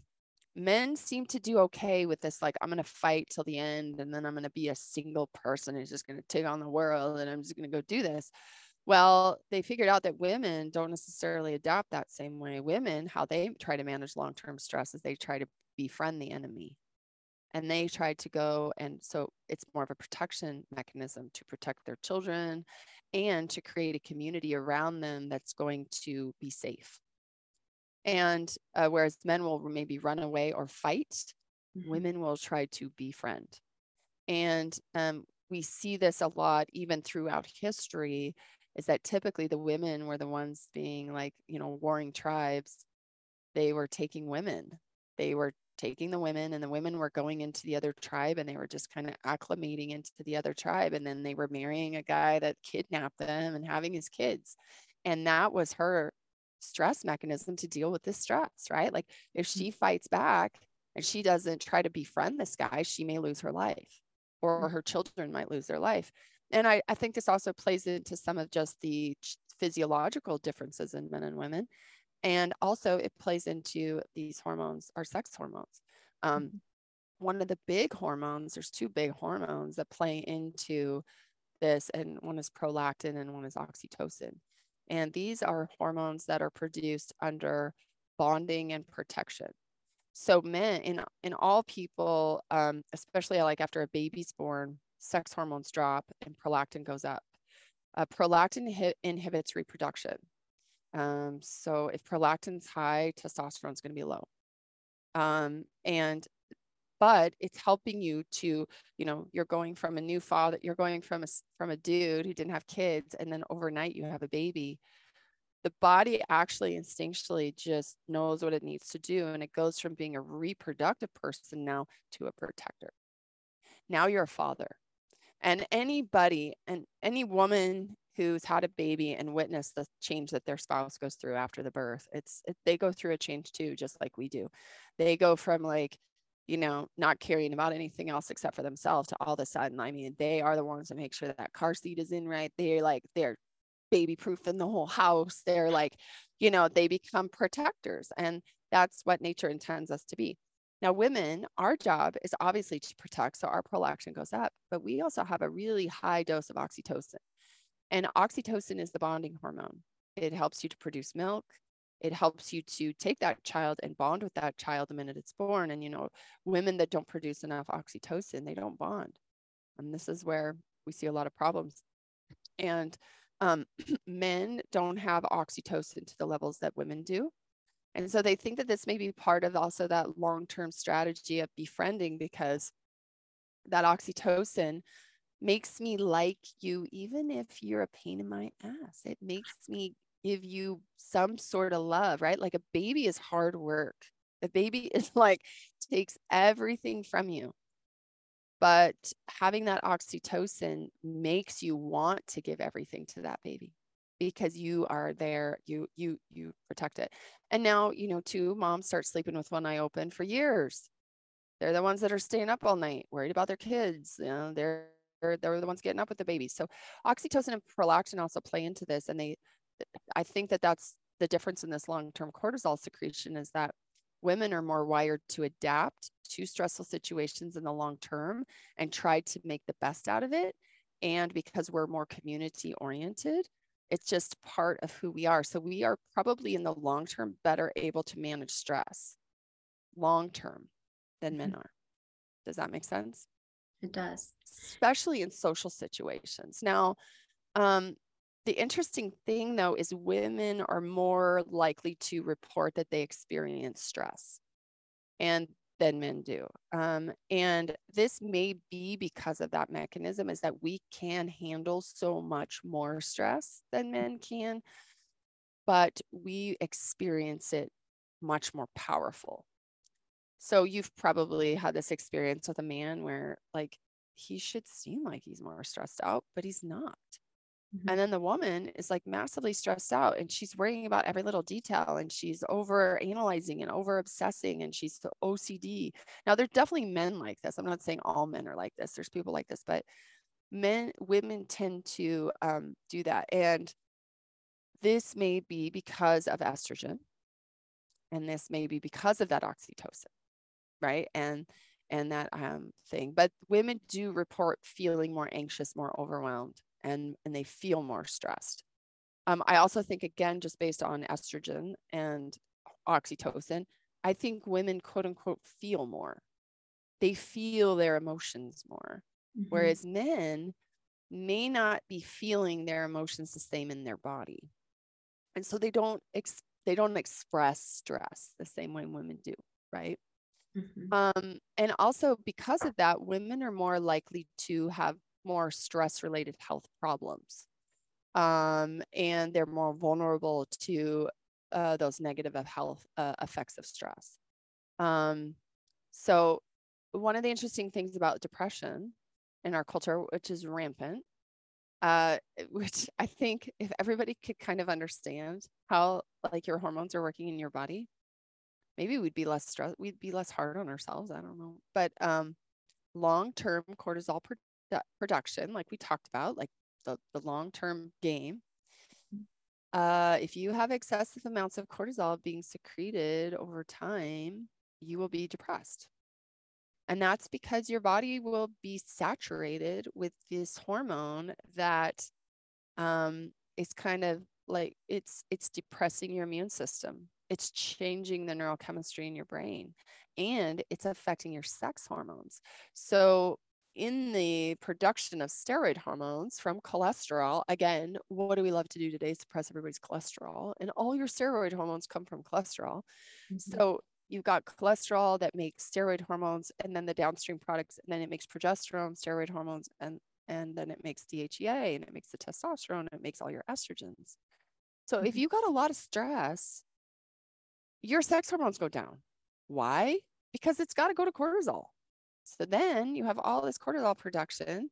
[SPEAKER 1] Men seem to do okay with this like i'm going to fight till the end and then i'm going to be a single person who's just going to take on the world and i'm just going to go do this. Well they figured out that women don't necessarily adapt that same way. Women how they try to manage long-term stress is they try to befriend the enemy. And they try to go and so it's more of a protection mechanism to protect their children and to create a community around them that's going to be safe and uh, whereas men will maybe run away or fight, mm-hmm. women will try to befriend. And um, we see this a lot even throughout history is that typically the women were the ones being like, you know, warring tribes. They were taking women, they were taking the women and the women were going into the other tribe and they were just kind of acclimating into the other tribe and then they were marrying a guy that kidnapped them and having his kids and that was her stress mechanism to deal with this stress right like if she mm-hmm. fights back and she doesn't try to befriend this guy she may lose her life or mm-hmm. her children might lose their life and I, I think this also plays into some of just the physiological differences in men and women and also it plays into these hormones our sex hormones. Um, mm-hmm. one of the big hormones there's two big hormones that play into this and one is prolactin and one is oxytocin. And these are hormones that are produced under bonding and protection. So men in in all people um, especially like after a baby's born sex hormones drop and prolactin goes up. Uh, prolactin inhibits reproduction um, so if prolactin's high, testosterone's going to be low. Um, and but it's helping you to, you know, you're going from a new father, you're going from a from a dude who didn't have kids, and then overnight you have a baby. The body actually instinctually just knows what it needs to do, and it goes from being a reproductive person now to a protector. Now you're a father, and anybody and any woman who's had a baby and witnessed the change that their spouse goes through after the birth. It's it, they go through a change too, just like we do. They go from like, you know, not caring about anything else except for themselves to all of a sudden, I mean, they are the ones that make sure that, car seat is in right. They're like they're baby proof in the whole house. They're like, you know, they become protectors, and that's what nature intends us to be. Now, women, our job is obviously to protect, so our prolactin goes up, but we also have a really high dose of oxytocin. And oxytocin is the bonding hormone. It helps you to produce milk. It helps you to take that child and bond with that child the minute it's born. And, you know, women that don't produce enough oxytocin, they don't bond. And this is where we see a lot of problems. And um, *clears throat* men don't have oxytocin to the levels that women do. And so they think that this may be part of also that long term strategy of befriending because that oxytocin makes me like you even if you're a pain in my ass. It makes me give you some sort of love, right? Like a baby is hard work. The baby *laughs* is like takes everything from you. But having that oxytocin makes you want to give everything to that baby because you are there you you you protect it and now you know two moms start sleeping with one eye open for years they're the ones that are staying up all night worried about their kids you know they're they're the ones getting up with the babies. So oxytocin and prolactin also play into this. And they, I think that that's the difference in this long-term cortisol secretion is that women are more wired to adapt to stressful situations in the long term and try to make the best out of it. And because we're more community oriented, it's just part of who we are. So we are probably in the long term better able to manage stress long term than men mm-hmm. are. Does that make sense?
[SPEAKER 2] It does.
[SPEAKER 1] Especially in social situations. Now, um, the interesting thing though is women are more likely to report that they experience stress and than men do. Um, and this may be because of that mechanism is that we can handle so much more stress than men can, but we experience it much more powerful. So you've probably had this experience with a man where like he should seem like he's more stressed out, but he's not. Mm-hmm. And then the woman is like massively stressed out and she's worrying about every little detail and she's over analyzing and over obsessing and she's OCD. Now, there's definitely men like this. I'm not saying all men are like this, there's people like this, but men, women tend to um, do that. And this may be because of estrogen and this may be because of that oxytocin right? And and that um, thing. But women do report feeling more anxious more overwhelmed and and they feel more stressed. Um, i also think again just based on estrogen and oxytocin i think women quote unquote feel more. They feel their emotions more. Mm-hmm. whereas men may not be feeling their emotions the same in their body. And so they don't ex- they don't express stress the same way women do right Mm-hmm. Um, and also, because of that, women are more likely to have more stress related health problems. Um, and they're more vulnerable to uh, those negative health uh, effects of stress. Um, So, one of the interesting things about depression in our culture, which is rampant, uh, *laughs* which I think if everybody could kind of understand how like your hormones are working in your body, maybe we'd be less stressed, we'd be less hard on ourselves. I don't know. But um, long-term cortisol produ- production, like we talked about, like the, the long-term game, uh, if you have excessive amounts of cortisol being secreted over time, you will be depressed. And that's because your body will be saturated with this hormone that um, is kind of like it's it's depressing your immune system. It's changing the neurochemistry in your brain and it's affecting your sex hormones. So in the production of steroid hormones from cholesterol, again, what do we love to do today? Suppress everybody's cholesterol. And all your steroid hormones come from cholesterol. Mm-hmm. So you've got cholesterol that makes steroid hormones and then the downstream products and then it makes progesterone steroid hormones and and then it makes DHEA and it makes the testosterone and it makes all your estrogens. So mm-hmm. if you got a lot of stress, your sex hormones go down. Why? Because it's got to go to cortisol. So then you have all this cortisol production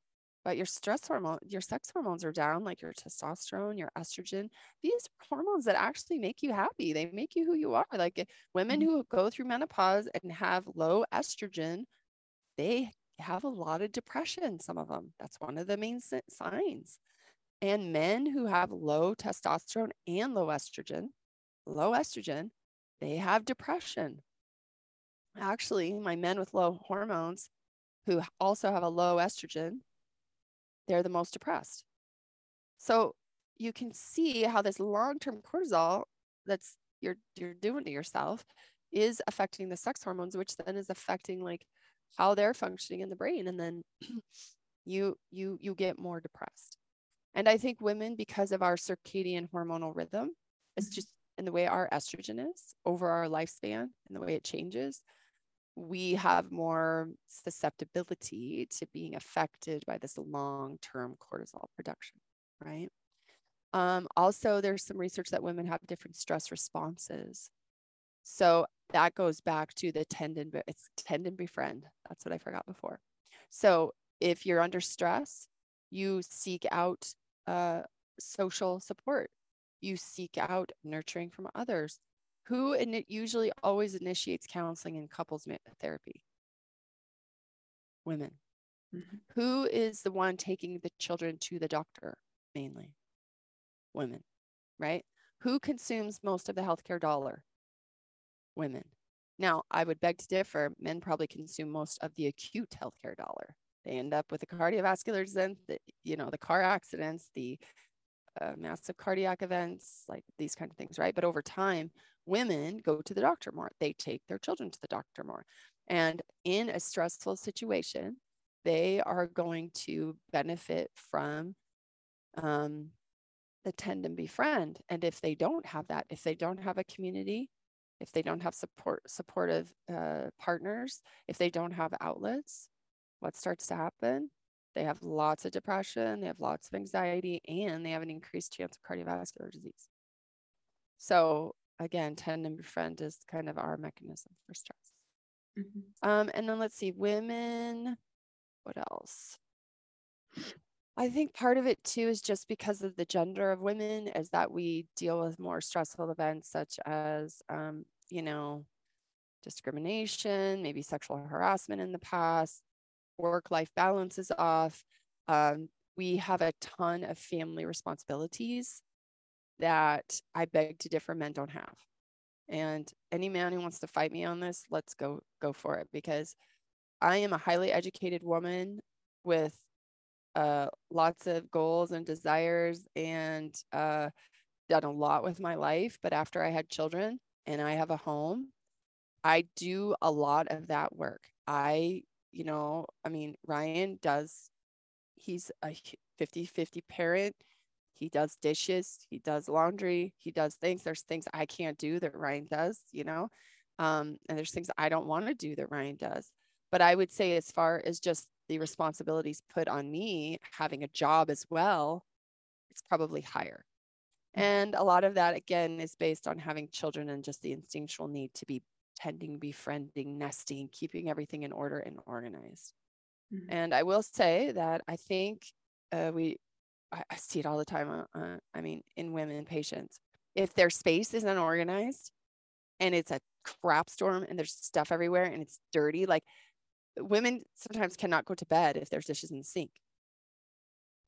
[SPEAKER 1] but your stress hormone, your sex hormones are down, like your testosterone, your estrogen. These hormones that actually make you happy. They make you who you are. Like eh, women mm-hmm. who go through menopause and have low estrogen, they have a lot of depression. Some of them. That's one of the main signs. And men who have low testosterone and low estrogen, low estrogen, they have depression. Actually, my men with low hormones who also have a low estrogen, they're the most depressed. So you can see how this long-term cortisol that's you're you're doing to yourself is affecting the sex hormones, which then is affecting like how they're functioning in the brain. And then *clears throat* you you you get more depressed. And I think women, because of our circadian hormonal rhythm, it's mm-hmm. just in the way our estrogen is over our lifespan and the way it changes, we have more susceptibility to being affected by this long-term cortisol production, right? Um, also, there's some research that women have different stress responses. So that goes back to the tend and, it's tend and befriend. That's what I forgot before. So if you're under stress, you seek out uh, social support. You seek out nurturing from others. Who and it usually always initiates counseling and couples therapy? Women. Mm-hmm. Who is the one taking the children to the doctor mainly? Women, right? Who consumes most of the healthcare dollar? Women. Now, I would beg to differ. Men probably consume most of the acute healthcare dollar. They end up with the cardiovascular disease, the, you know, the car accidents, the uh, massive cardiac events, like these kind of things, right? But over time, women go to the doctor more. They take their children to the doctor more. And in a stressful situation, they are going to benefit from um, the tend and befriend. And if they don't have that, if they don't have a community, if they don't have support supportive uh, partners, if they don't have outlets, what starts to happen? They have lots of depression, they have lots of anxiety, and they have an increased chance of cardiovascular disease. So again, tend and befriend is kind of our mechanism for stress. Mm-hmm. Um, and then let's see, women, what else? I think part of it too is just because of the gender of women, is that we deal with more stressful events such as, um, you know, discrimination, maybe sexual harassment in the past, work life balance is off. Um, we have a ton of family responsibilities that I beg to differ men don't have. And any man who wants to fight me on this, let's go go for it because I am a highly educated woman with uh, lots of goals and desires and uh, done a lot with my life. But after I had children and I have a home, I do a lot of that work. I, you know, I mean, Ryan does, he's a 50 50 parent. He does dishes he does laundry he does things. There's things i can't do that ryan does you know? Um, and there's things i don't want to do that ryan does. But i would say as far as just the responsibilities put on me having a job as well it's probably higher. Mm. and a lot of that again is based on having children and just the instinctual need to be tending, befriending, nesting, keeping everything in order and organized.
[SPEAKER 2] Mhm.
[SPEAKER 1] And I will say that I think uh, we, I, I see it all the time. Uh, uh, I mean, in women patients, if their space is unorganized and it's a crap storm and there's stuff everywhere and it's dirty, like women sometimes cannot go to bed if there's dishes in the sink.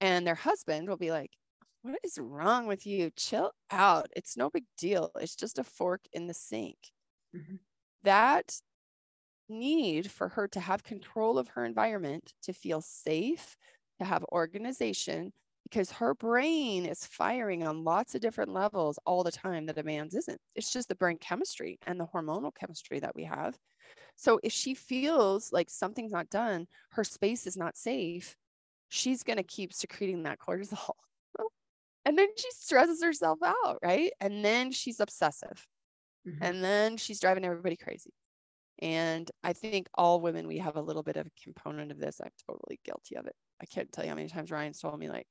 [SPEAKER 1] And their husband will be like, What is wrong with you? Chill out. It's no big deal. It's just a fork in the sink.
[SPEAKER 2] Mhm.
[SPEAKER 1] That need for her to have control of her environment, to feel safe, to have organization, because her brain is firing on lots of different levels all the time that a man's isn't. It's just the brain chemistry and the hormonal chemistry that we have. So if she feels like something's not done, her space is not safe, she's going to keep secreting that cortisol. *laughs* and then she stresses herself out, right? And then she's obsessive.
[SPEAKER 2] Mhm.
[SPEAKER 1] And then she's driving everybody crazy. And I think all women, we have a little bit of a component of this. I'm totally guilty of it. I can't tell you how many times Ryan's told me, like,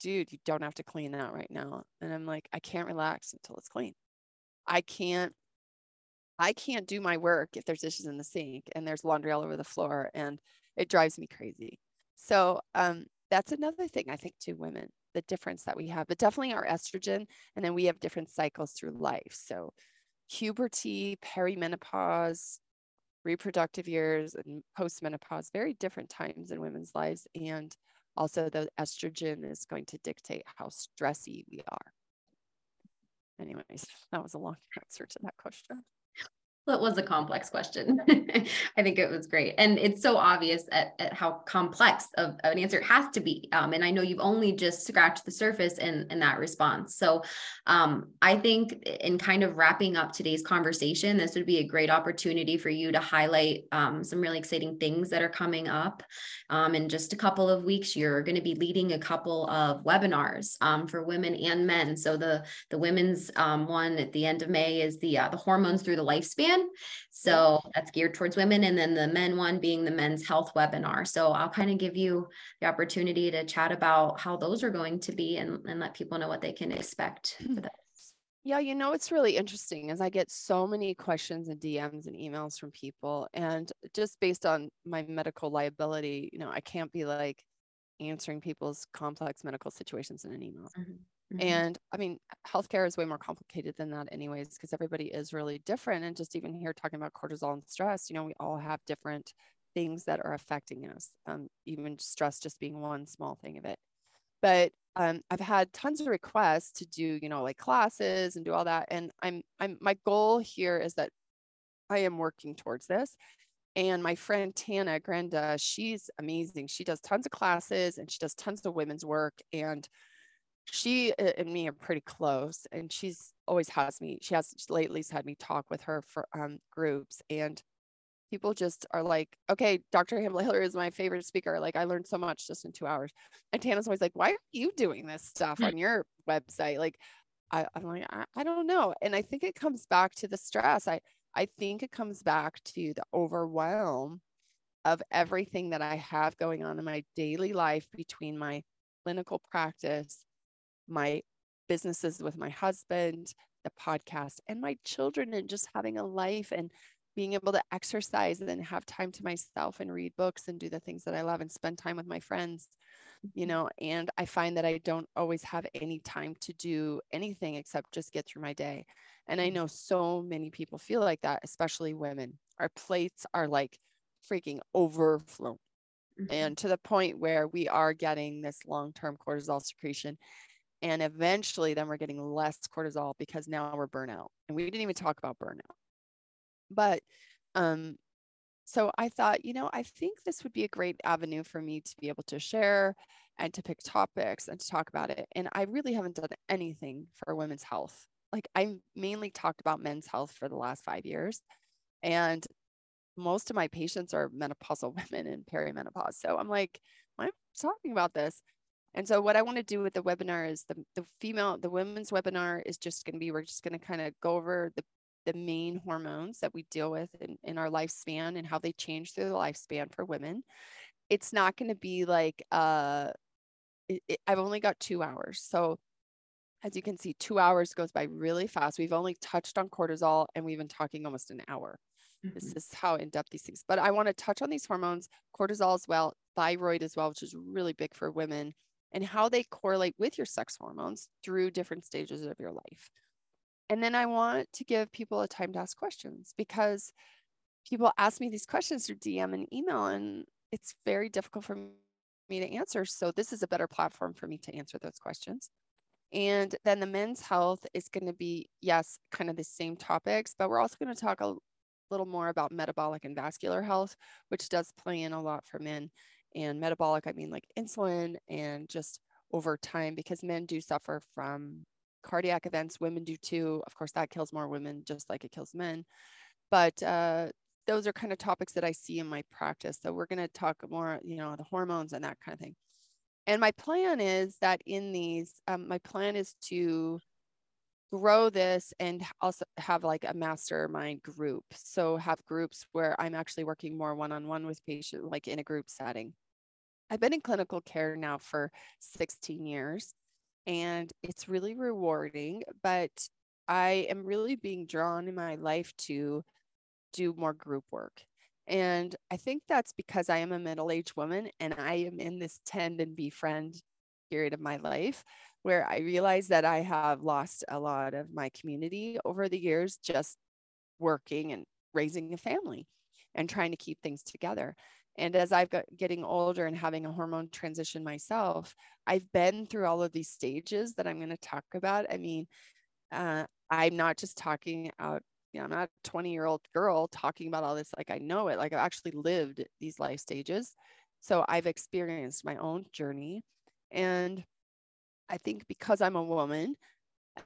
[SPEAKER 1] dude, you don't have to clean that right now. And I'm like, I can't relax until it's clean. I can't, I can't do my work if there's dishes in the sink and there's laundry all over the floor and it drives me crazy. So um, that's another thing I think to women, the difference that we have, but definitely our estrogen. And then we have different cycles through life. So puberty, perimenopause, reproductive years, and postmenopause, very different times in women's lives. And also, the estrogen is going to dictate how stressy we are. Anyways, that was a long *laughs* answer to that question.
[SPEAKER 2] That was a complex question. *laughs* I think it was great. And it's so obvious at, at how complex of, of an answer it has to be. Um, and I know you've only just scratched the surface in, in that response. So um, I think in kind of wrapping up today's conversation, this would be a great opportunity for you to highlight um, some really exciting things that are coming up. Um, in just a couple of weeks, you're going to be leading a couple of webinars um, for women and men. So the, the women's um, one at the end of May is the, uh, the hormones through the lifespan. So that's geared towards women. And then the men one being the men's health webinar. So I'll kind of give you the opportunity to chat about how those are going to be and, and let people know what they can expect hmm. for that.
[SPEAKER 1] Yeah, you know, it's really interesting as I get so many questions and DMs and emails from people. And just based on my medical liability, you know, I can't be like answering people's complex medical situations in an email.
[SPEAKER 2] Mhm.
[SPEAKER 1] And I mean, healthcare is way more complicated than that, anyways, because everybody is really different. And just even here talking about cortisol and stress, you know, we all have different things that are affecting us, um, even stress just being one small thing of it. But um, I've had tons of requests to do, you know, like classes and do all that. And I'm, I'm, my goal here is that I am working towards this. And my friend Tana Grenda, she's amazing. She does tons of classes and she does tons of women's work. And she and me are pretty close and she's always has me she has lately had me talk with her for um, groups and people just are like okay dr hamler is my favorite speaker like i learned so much just in two hours and tana's always like why are you doing this stuff on your website like I, i'm like I, I don't know and i think it comes back to the stress i i think it comes back to the overwhelm of everything that i have going on in my daily life between my clinical practice my businesses with my husband, the podcast, and my children, and just having a life and being able to exercise and have time to myself and read books and do the things that I love and spend time with my friends, you know. And I find that I don't always have any time to do anything except just get through my day. And I know so many people feel like that, especially women. Our plates are like freaking overflowing
[SPEAKER 2] Mhm.
[SPEAKER 1] and to the point where we are getting this long-term cortisol secretion and eventually then we're getting less cortisol because now we're burnout and we didn't even talk about burnout but um so i thought you know i think this would be a great avenue for me to be able to share and to pick topics and to talk about it. And i really haven't done anything for women's health. Like i mainly talked about men's health for the last five years and most of my patients are menopausal *laughs* women and perimenopause. So i'm like why am I talking about this? And so what I want to do with the webinar is the, the female, the women's webinar is just going to be, we're just going to kind of go over the, the main hormones that we deal with in, in our lifespan and how they change through the lifespan for women. It's not going to be like, uh, it, it, I've only got two hours. So as you can see, two hours goes by really fast. We've only touched on cortisol and we've been talking almost an hour. Mm-hmm. This is how in depth these things. But I want to touch on these hormones, cortisol as well, thyroid as well, which is really big for women, and how they correlate with your sex hormones through different stages of your life. And then I want to give people a time to ask questions because people ask me these questions through DM and email, and it's very difficult for me to answer. So this is a better platform for me to answer those questions. And then the men's health is going to be, yes, kind of the same topics, but we're also going to talk a little more about metabolic and vascular health, which does play in a lot for men. And metabolic, I mean like insulin and just over time, because men do suffer from cardiac events, women do too. Of course, that kills more women just like it kills men. But uh, those are kind of topics that I see in my practice. So we're going to talk more, you know, the hormones and that kind of thing. And my plan is that in these, um, my plan is to grow this and also have like a mastermind group. So have groups where I'm actually working more one-on-one with patients, like in a group setting. I've been in clinical care now for 16 years and it's really rewarding, but I am really being drawn in my life to do more group work. And I think that's because I am a middle aged woman and I am in this tend and befriend period of my life where I realize that I have lost a lot of my community over the years just working and raising a family and trying to keep things together. And as I've got getting older and having a hormone transition myself, I've been through all of these stages that I'm going to talk about. I mean, uh, I'm not just talking out you know, I'm not a 20 year old girl talking about all this like I know it. Like I've actually lived these life stages. So I've experienced my own journey. And I think because I'm a woman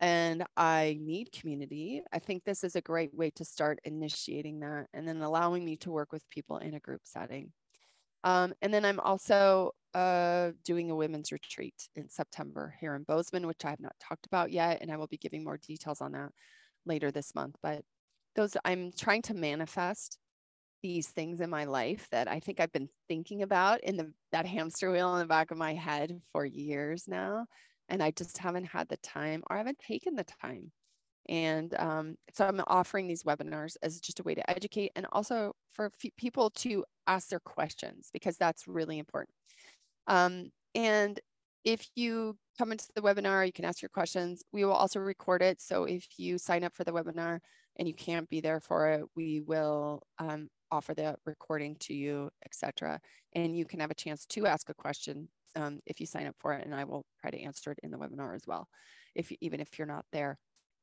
[SPEAKER 1] and I need community, I think this is a great way to start initiating that and then allowing me to work with people in a group setting. Um, and then I'm also uh, doing a women's retreat in September here in Bozeman, which I have not talked about yet. And I will be giving more details on that later this month. But those I'm trying to manifest these things in my life that I think I've been thinking about in the that hamster wheel in the back of my head for years now. And I just haven't had the time or I haven't taken the time. And um, so I'm offering these webinars as just a way to educate and also for f- people to ask their questions because that's really important. Um, and if you come into the webinar, you can ask your questions. We will also record it. So if you sign up for the webinar, and you can't be there for it, we will um, offer the recording to you, etc. And you can have a chance to ask a question um, if you sign up for it, and I will try to answer it in the webinar as well, if even if you're not there.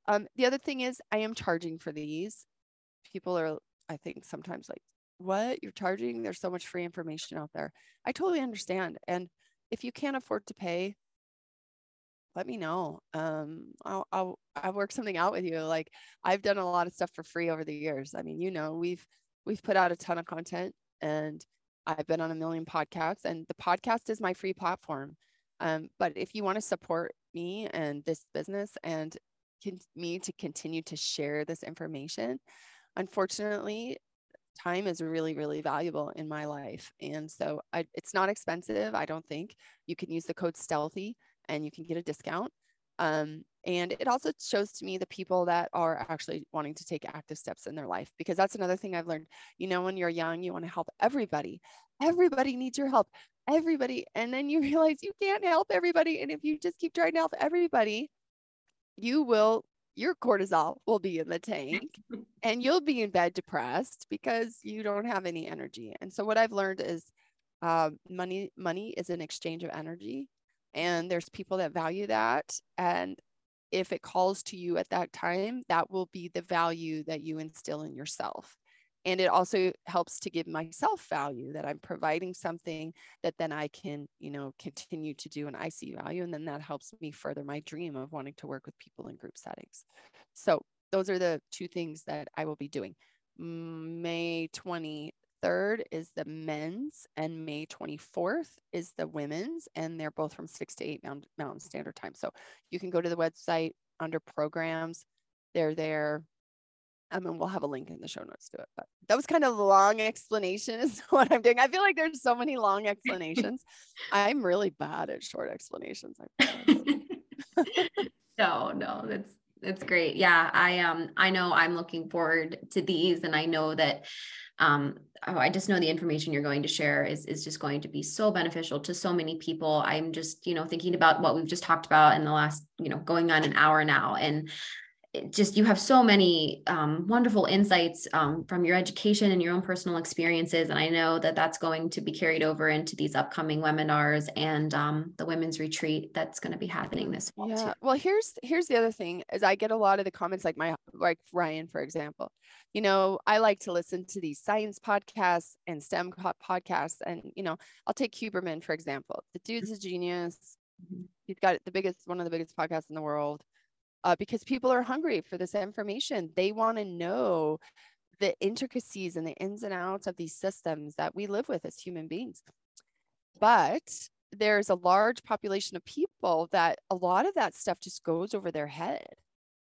[SPEAKER 1] Um, the other thing is I am charging for these. People are, I think, sometimes like, what you're charging? There's so much free information out there. I totally understand. And if you can't afford to pay, let me know. Um, I'll, I'll, I'll work something out with you. Like I've done a lot of stuff for free over the years. I mean, you know, we've, we've put out a ton of content and I've been on a million podcasts and the podcast is my free platform. Um, but if you want to support me and this business and can, me to continue to share this information, unfortunately, time is really, really valuable in my life. And so I, it's not expensive. I don't think you can use the code STHEALTHY and you can get a discount. Um, and it also shows to me the people that are actually wanting to take active steps in their life, because that's another thing I've learned. You know, when you're young, you want to help everybody. Everybody needs your help. Everybody. And then you *laughs* realize you can't help everybody. And if you just keep trying to help everybody, you will, your cortisol will be in the tank *laughs* and you'll be in bed depressed because you don't have any energy. And so what I've learned is uh, money, money is an exchange of energy and there's people that value that and if it calls to you at that time that will be the value that you instill in yourself and it also helps to give myself value that i'm providing something that then i can you know continue to do and i see value and then that helps me further my dream of wanting to work with people in group settings so those are the two things that i will be doing may 20 3rd is the men's and May 24th is the women's and they're both from 6 to 8 Mountain Standard Time. So you can go to the website under programs. They're there. Um, and we'll have a link in the show notes to it. But that was kind of a long explanation *laughs* is what I'm doing. I feel like there's so many long explanations. *laughs* I'm really bad at short explanations. *laughs*
[SPEAKER 2] no, no, that's It's great. Yeah, I um I know I'm looking forward to these and I know that um oh, I just know the information you're going to share is is just going to be so beneficial to so many people. I'm just, you know, thinking about what we've just talked about in the last, you know, going on an hour now and just you have so many um, wonderful insights um, from your education and your own personal experiences and i know that that's going to be carried over into these upcoming webinars and um, the women's retreat that's going to be happening this fall
[SPEAKER 1] yeah
[SPEAKER 2] too.
[SPEAKER 1] well here's here's the other thing is i get a lot of the comments like my like ryan for example. You know i like to listen to these science podcasts and stem podcasts and you know i'll take huberman for example. The dude's a genius. Mm-hmm. he's got the biggest one of the biggest podcasts in the world uh, because people are hungry for this information. They want to know the intricacies and the ins and outs of these systems that we live with as human beings. But there's a large population of people that a lot of that stuff just goes over their head.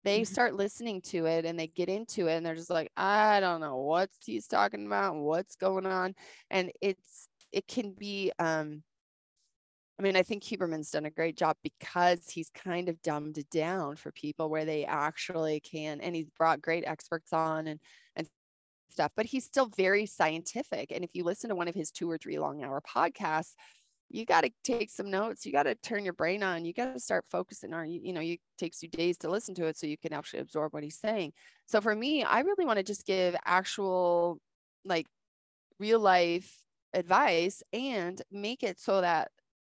[SPEAKER 1] They mm-hmm. start listening to it and they get into it and they're just like, I don't know what he's talking about, what's going on. And it's, it can be, um, I mean, I think Huberman's done a great job because he's kind of dumbed it down for people where they actually can, and he's brought great experts on and and stuff. But he's still very scientific. And if you listen to one of his two or three long hour podcasts, you got to take some notes. You got to turn your brain on. You got to start focusing on. You, you know, it takes you days to listen to it so you can actually absorb what he's saying. So for me, I really want to just give actual, like, real life advice and make it so that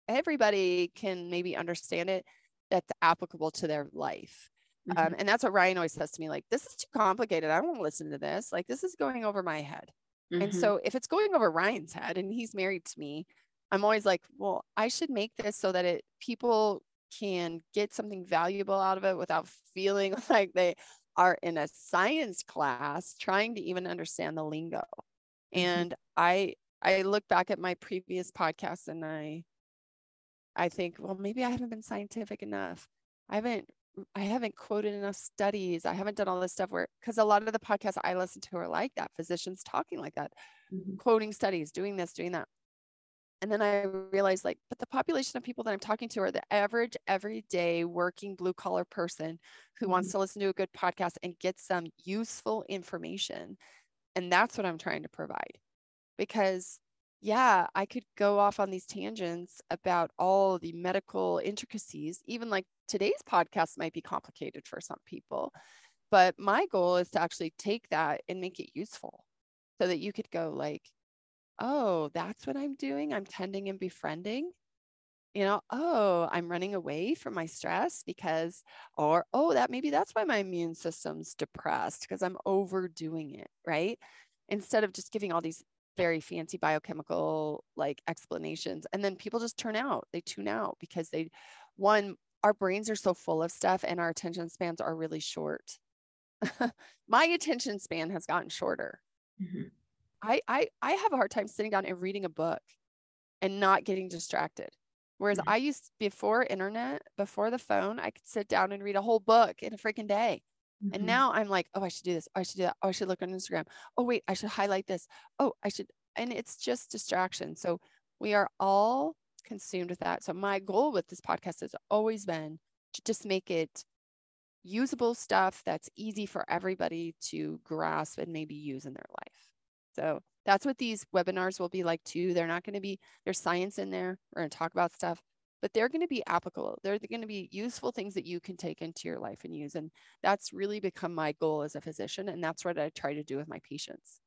[SPEAKER 1] everybody can maybe understand it that's applicable to their life. Um, mm-hmm. Um, and that's what Ryan always says to me like, this is too complicated. I don't want to listen to this. Like, this is going over my head. Mm-hmm. And so, if it's going over Ryan's head and he's married to me, I'm always like, well, I should make this so that it people can get something valuable out of it without feeling *laughs* like they are in a science class trying to even understand the lingo. Mm-hmm. And I I look back at my previous podcasts and I I think, well, maybe I haven't been scientific enough. I haven't I haven't quoted enough studies. I haven't done all this stuff where because a lot of the podcasts I listen to are like that, physicians talking like that, mm-hmm. quoting studies, doing this, doing that. And then I realized like, but the population of people that I'm talking to are the average everyday working blue collar person who mm-hmm. wants to listen to a good podcast and get some useful information. And that's what I'm trying to provide. Because yeah, I could go off on these tangents about all the medical intricacies. Even like today's podcast might be complicated for some people, but my goal is to actually take that and make it useful so that you could go like, oh, that's what I'm doing. I'm tending and befriending. You know, oh, I'm running away from my stress because, or, oh, that maybe that's why my immune system's depressed because I'm overdoing it, right? Instead of just giving all these very fancy biochemical like explanations and then people just turn out they tune out because they one our brains are so full of stuff and our attention spans are really short *laughs* my attention span has gotten shorter mm-hmm. I, I i have a hard time sitting down and reading a book and not getting distracted whereas mm-hmm. i used before internet before the phone i could sit down and read a whole book in a freaking day Mm-hmm. And now I'm like, oh, I should do this. Oh, I should do that. Oh, I should look on Instagram. Oh, wait, I should highlight this. Oh, I should. And it's just distraction. So we are all consumed with that. So my goal with this podcast has always been to just make it usable stuff that's easy for everybody to grasp and maybe use in their life. So that's what these webinars will be like too. They're not going to be, there's science in there. We're going to talk about stuff, but they're going to be applicable. They're going to be useful things that you can take into your life and use. And that's really become my goal as a physician. And that's what I try to do with my patients.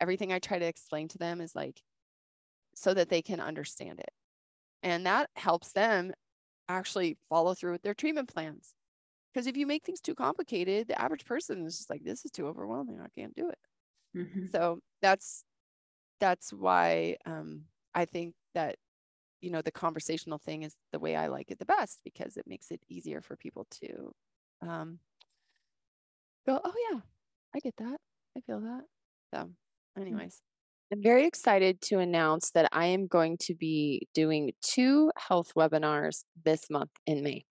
[SPEAKER 1] Everything I try to explain to them is like so that they can understand it. And that helps them actually follow through with their treatment plans. Because if you make things too complicated, the average person is just like, this is too overwhelming. I can't do it. Mm-hmm. So that's that's why um, I think that you know the conversational thing is the way i like it the best because it makes it easier for people to um, go oh yeah i get that. I feel that. So mm. anyways. I'm very excited to announce that i am going to be doing two health webinars this month in may.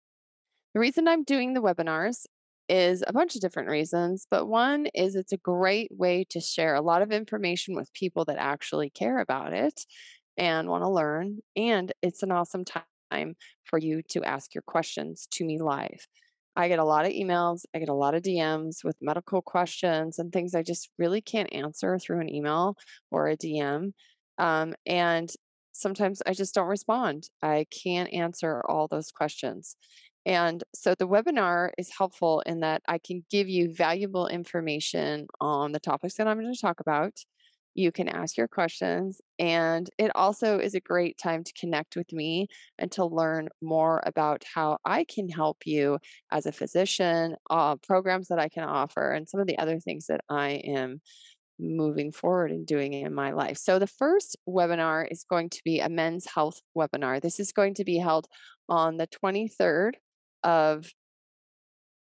[SPEAKER 1] The reason i'm doing the webinars is a bunch of different reasons, but one is it's a great way to share a lot of information with people that actually care about it and want to learn. And it's an awesome time for you to ask your questions to me live. I get a lot of emails, I get a lot of DMs with medical questions and things I just really can't answer through an email or a DM. Um, and sometimes I just don't respond. I can't answer all those questions. And so the webinar is helpful in that I can give you valuable information on the topics that I'm going to talk about. You can ask your questions, and it also is a great time to connect with me and to learn more about how I can help you as a physician, uh, programs that I can offer, and some of the other things that I am moving forward and doing in my life. So, the first webinar is going to be a men's health webinar. This is going to be held on the 23rd of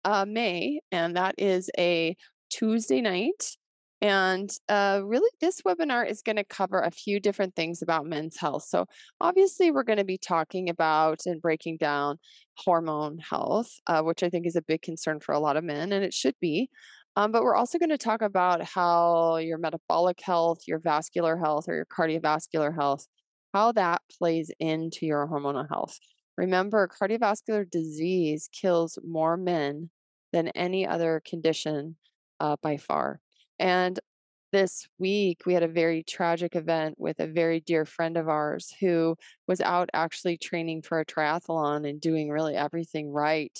[SPEAKER 1] uh, May, and that is a Tuesday night. And uh, really, this webinar is going to cover a few different things about men's health. So, obviously, we're going to be talking about and breaking down hormone health, uh, which I think is a big concern for a lot of men, and it should be. Um, but we're also going to talk about how your metabolic health, your vascular health, or your cardiovascular health, how that plays into your hormonal health. Remember, cardiovascular disease kills more men than any other condition uh, by far. And this week, we had a very tragic event with a very dear friend of ours who was out actually training for a triathlon and doing really everything right.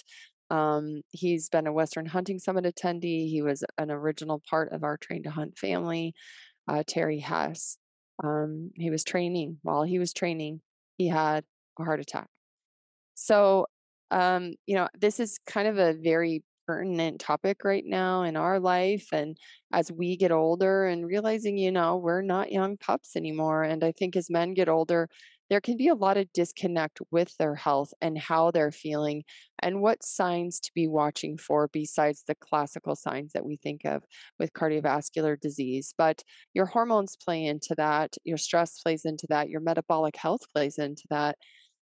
[SPEAKER 1] Um, he's been a Western Hunting Summit attendee. He was an original part of our Train to Hunt family, uh, Terry Hess. Um, he was training. While he was training, he had a heart attack. So, um, you know, this is kind of a very pertinent topic right now in our life. And as we get older and realizing, you know, we're not young pups anymore. And I think as men get older, there can be a lot of disconnect with their health and how they're feeling and what signs to be watching for besides the classical signs that we think of with cardiovascular disease. But your hormones play into that, your stress plays into that, your metabolic health plays into that.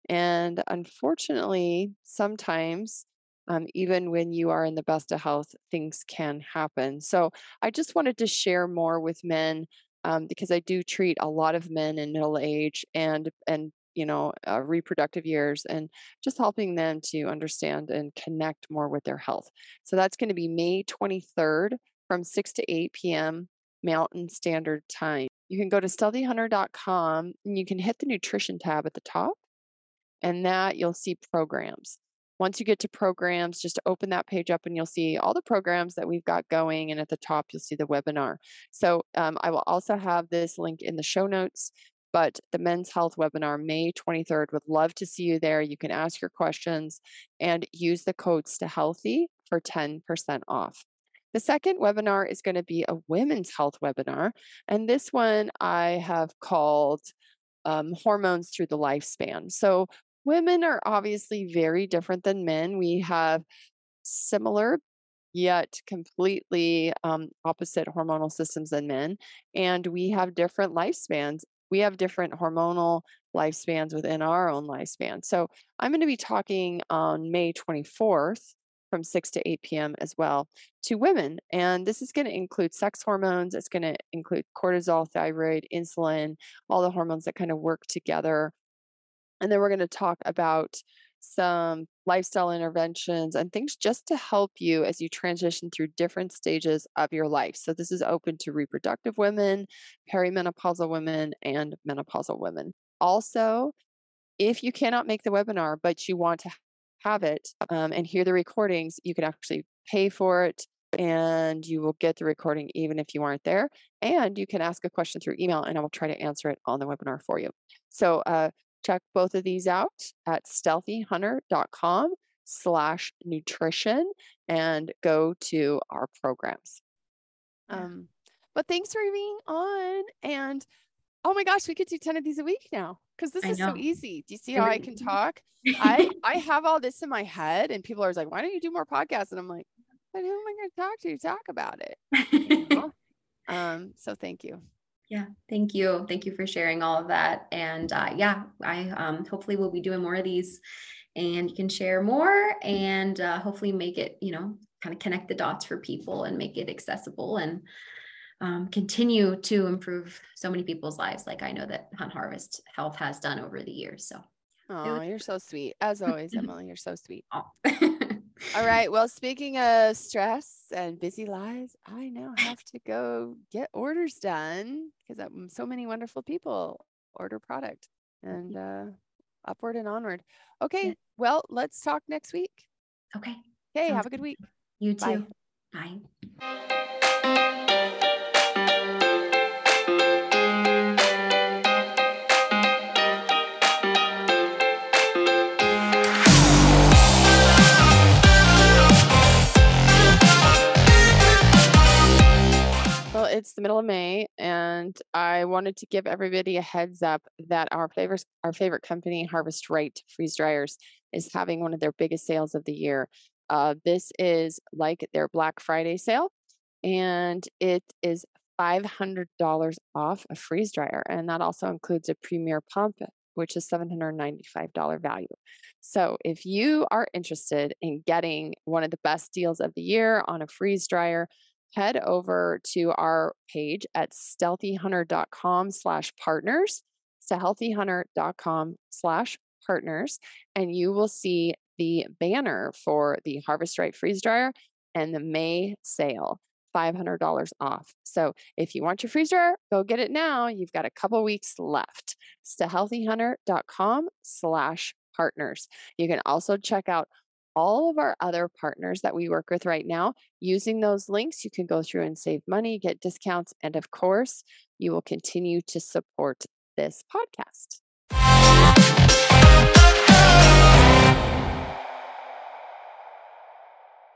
[SPEAKER 1] And unfortunately, sometimes, um, even when you are in the best of health, things can happen. So I just wanted to share more with men um, because I do treat a lot of men in middle age and and you know uh, reproductive years and just helping them to understand and connect more with their health. So that's going to be May 23rd from 6 to 8 p.m. Mountain Standard Time. You can go to sthealthyhunter.com and you can hit the nutrition tab at the top and that you'll see programs. Once you get to programs, just open that page up and you'll see all the programs that we've got going. And at the top, you'll see the webinar. So um, I will also have this link in the show notes. But the Men's Health webinar, May 23rd, would love to see you there. You can ask your questions and use the code STHEALTHY for 10% off. The second webinar is going to be a women's health webinar. And this one I have called um, Hormones Through the Lifespan. So women are obviously very different than men. We have similar yet completely um, opposite hormonal systems than men, and we have different lifespans. We have different hormonal lifespans within our own lifespan. So I'm going to be talking on May 24th from 6 to 8 p.m. as well to women. And this is going to include sex hormones, it's going to include cortisol, thyroid, insulin, all the hormones that kind of work together and then we're going to talk about some lifestyle interventions and things just to help you as you transition through different stages of your life. So, this is open to reproductive women, perimenopausal women, and menopausal women. Also, if you cannot make the webinar, but you want to have it um, and hear the recordings, you can actually pay for it and you will get the recording even if you aren't there. And you can ask a question through email and I will try to answer it on the webinar for you. So, uh, check both of these out at sthealthyhunter.com slash nutrition and go to our programs. Um, but thanks for being on. And oh my gosh, we could do 10 of these a week now because this I is know. so easy. Do you see how I can talk? I, I *laughs* have all this in my head, and people are like, why don't you do more podcasts? And I'm like, but who am I going to talk to? Talk about it. You know? *laughs* um, so thank you.
[SPEAKER 2] Yeah, thank you. Thank you for sharing all of that. And uh, yeah, I um, hopefully we'll be doing more of these and you can share more and uh, hopefully make it, you know, kind of connect the dots for people and make it accessible and um, continue to improve so many people's lives, like I know that Hunt Harvest Health has done over the years. So,
[SPEAKER 1] oh, you're so sweet. As always, *laughs* Emilie, you're so sweet. *laughs* All right. Well, speaking of stress and busy lives, I now have to go get orders done because so many wonderful people order product and uh, upward and onward. Okay. Yeah. Well, let's talk next week.
[SPEAKER 2] Okay.
[SPEAKER 1] Okay. Sounds have a good week.
[SPEAKER 2] You too. Bye. Bye.
[SPEAKER 1] It's the middle of May, and I wanted to give everybody a heads up that our favorite our favorite company, Harvest Right Freeze Dryers, is having one of their biggest sales of the year. Uh, this is like their Black Friday sale, and it is $500 off a freeze dryer, and that also includes a premier pump, which is $795 value. So, if you are interested in getting one of the best deals of the year on a freeze dryer, head over to our page at sthealthyhunter.com slash partners sthealthyhunter.com slash partners and you will see the banner for the harvest right freeze dryer and the may sale $500 off. So if you want your freeze dryer go get it now. You've got a couple weeks left. Sthealthyhunter.com slash partners. You can also check out all of our other partners that we work with right now. Using those links, you can go through and save money, get discounts, and of course, you will continue to support this podcast.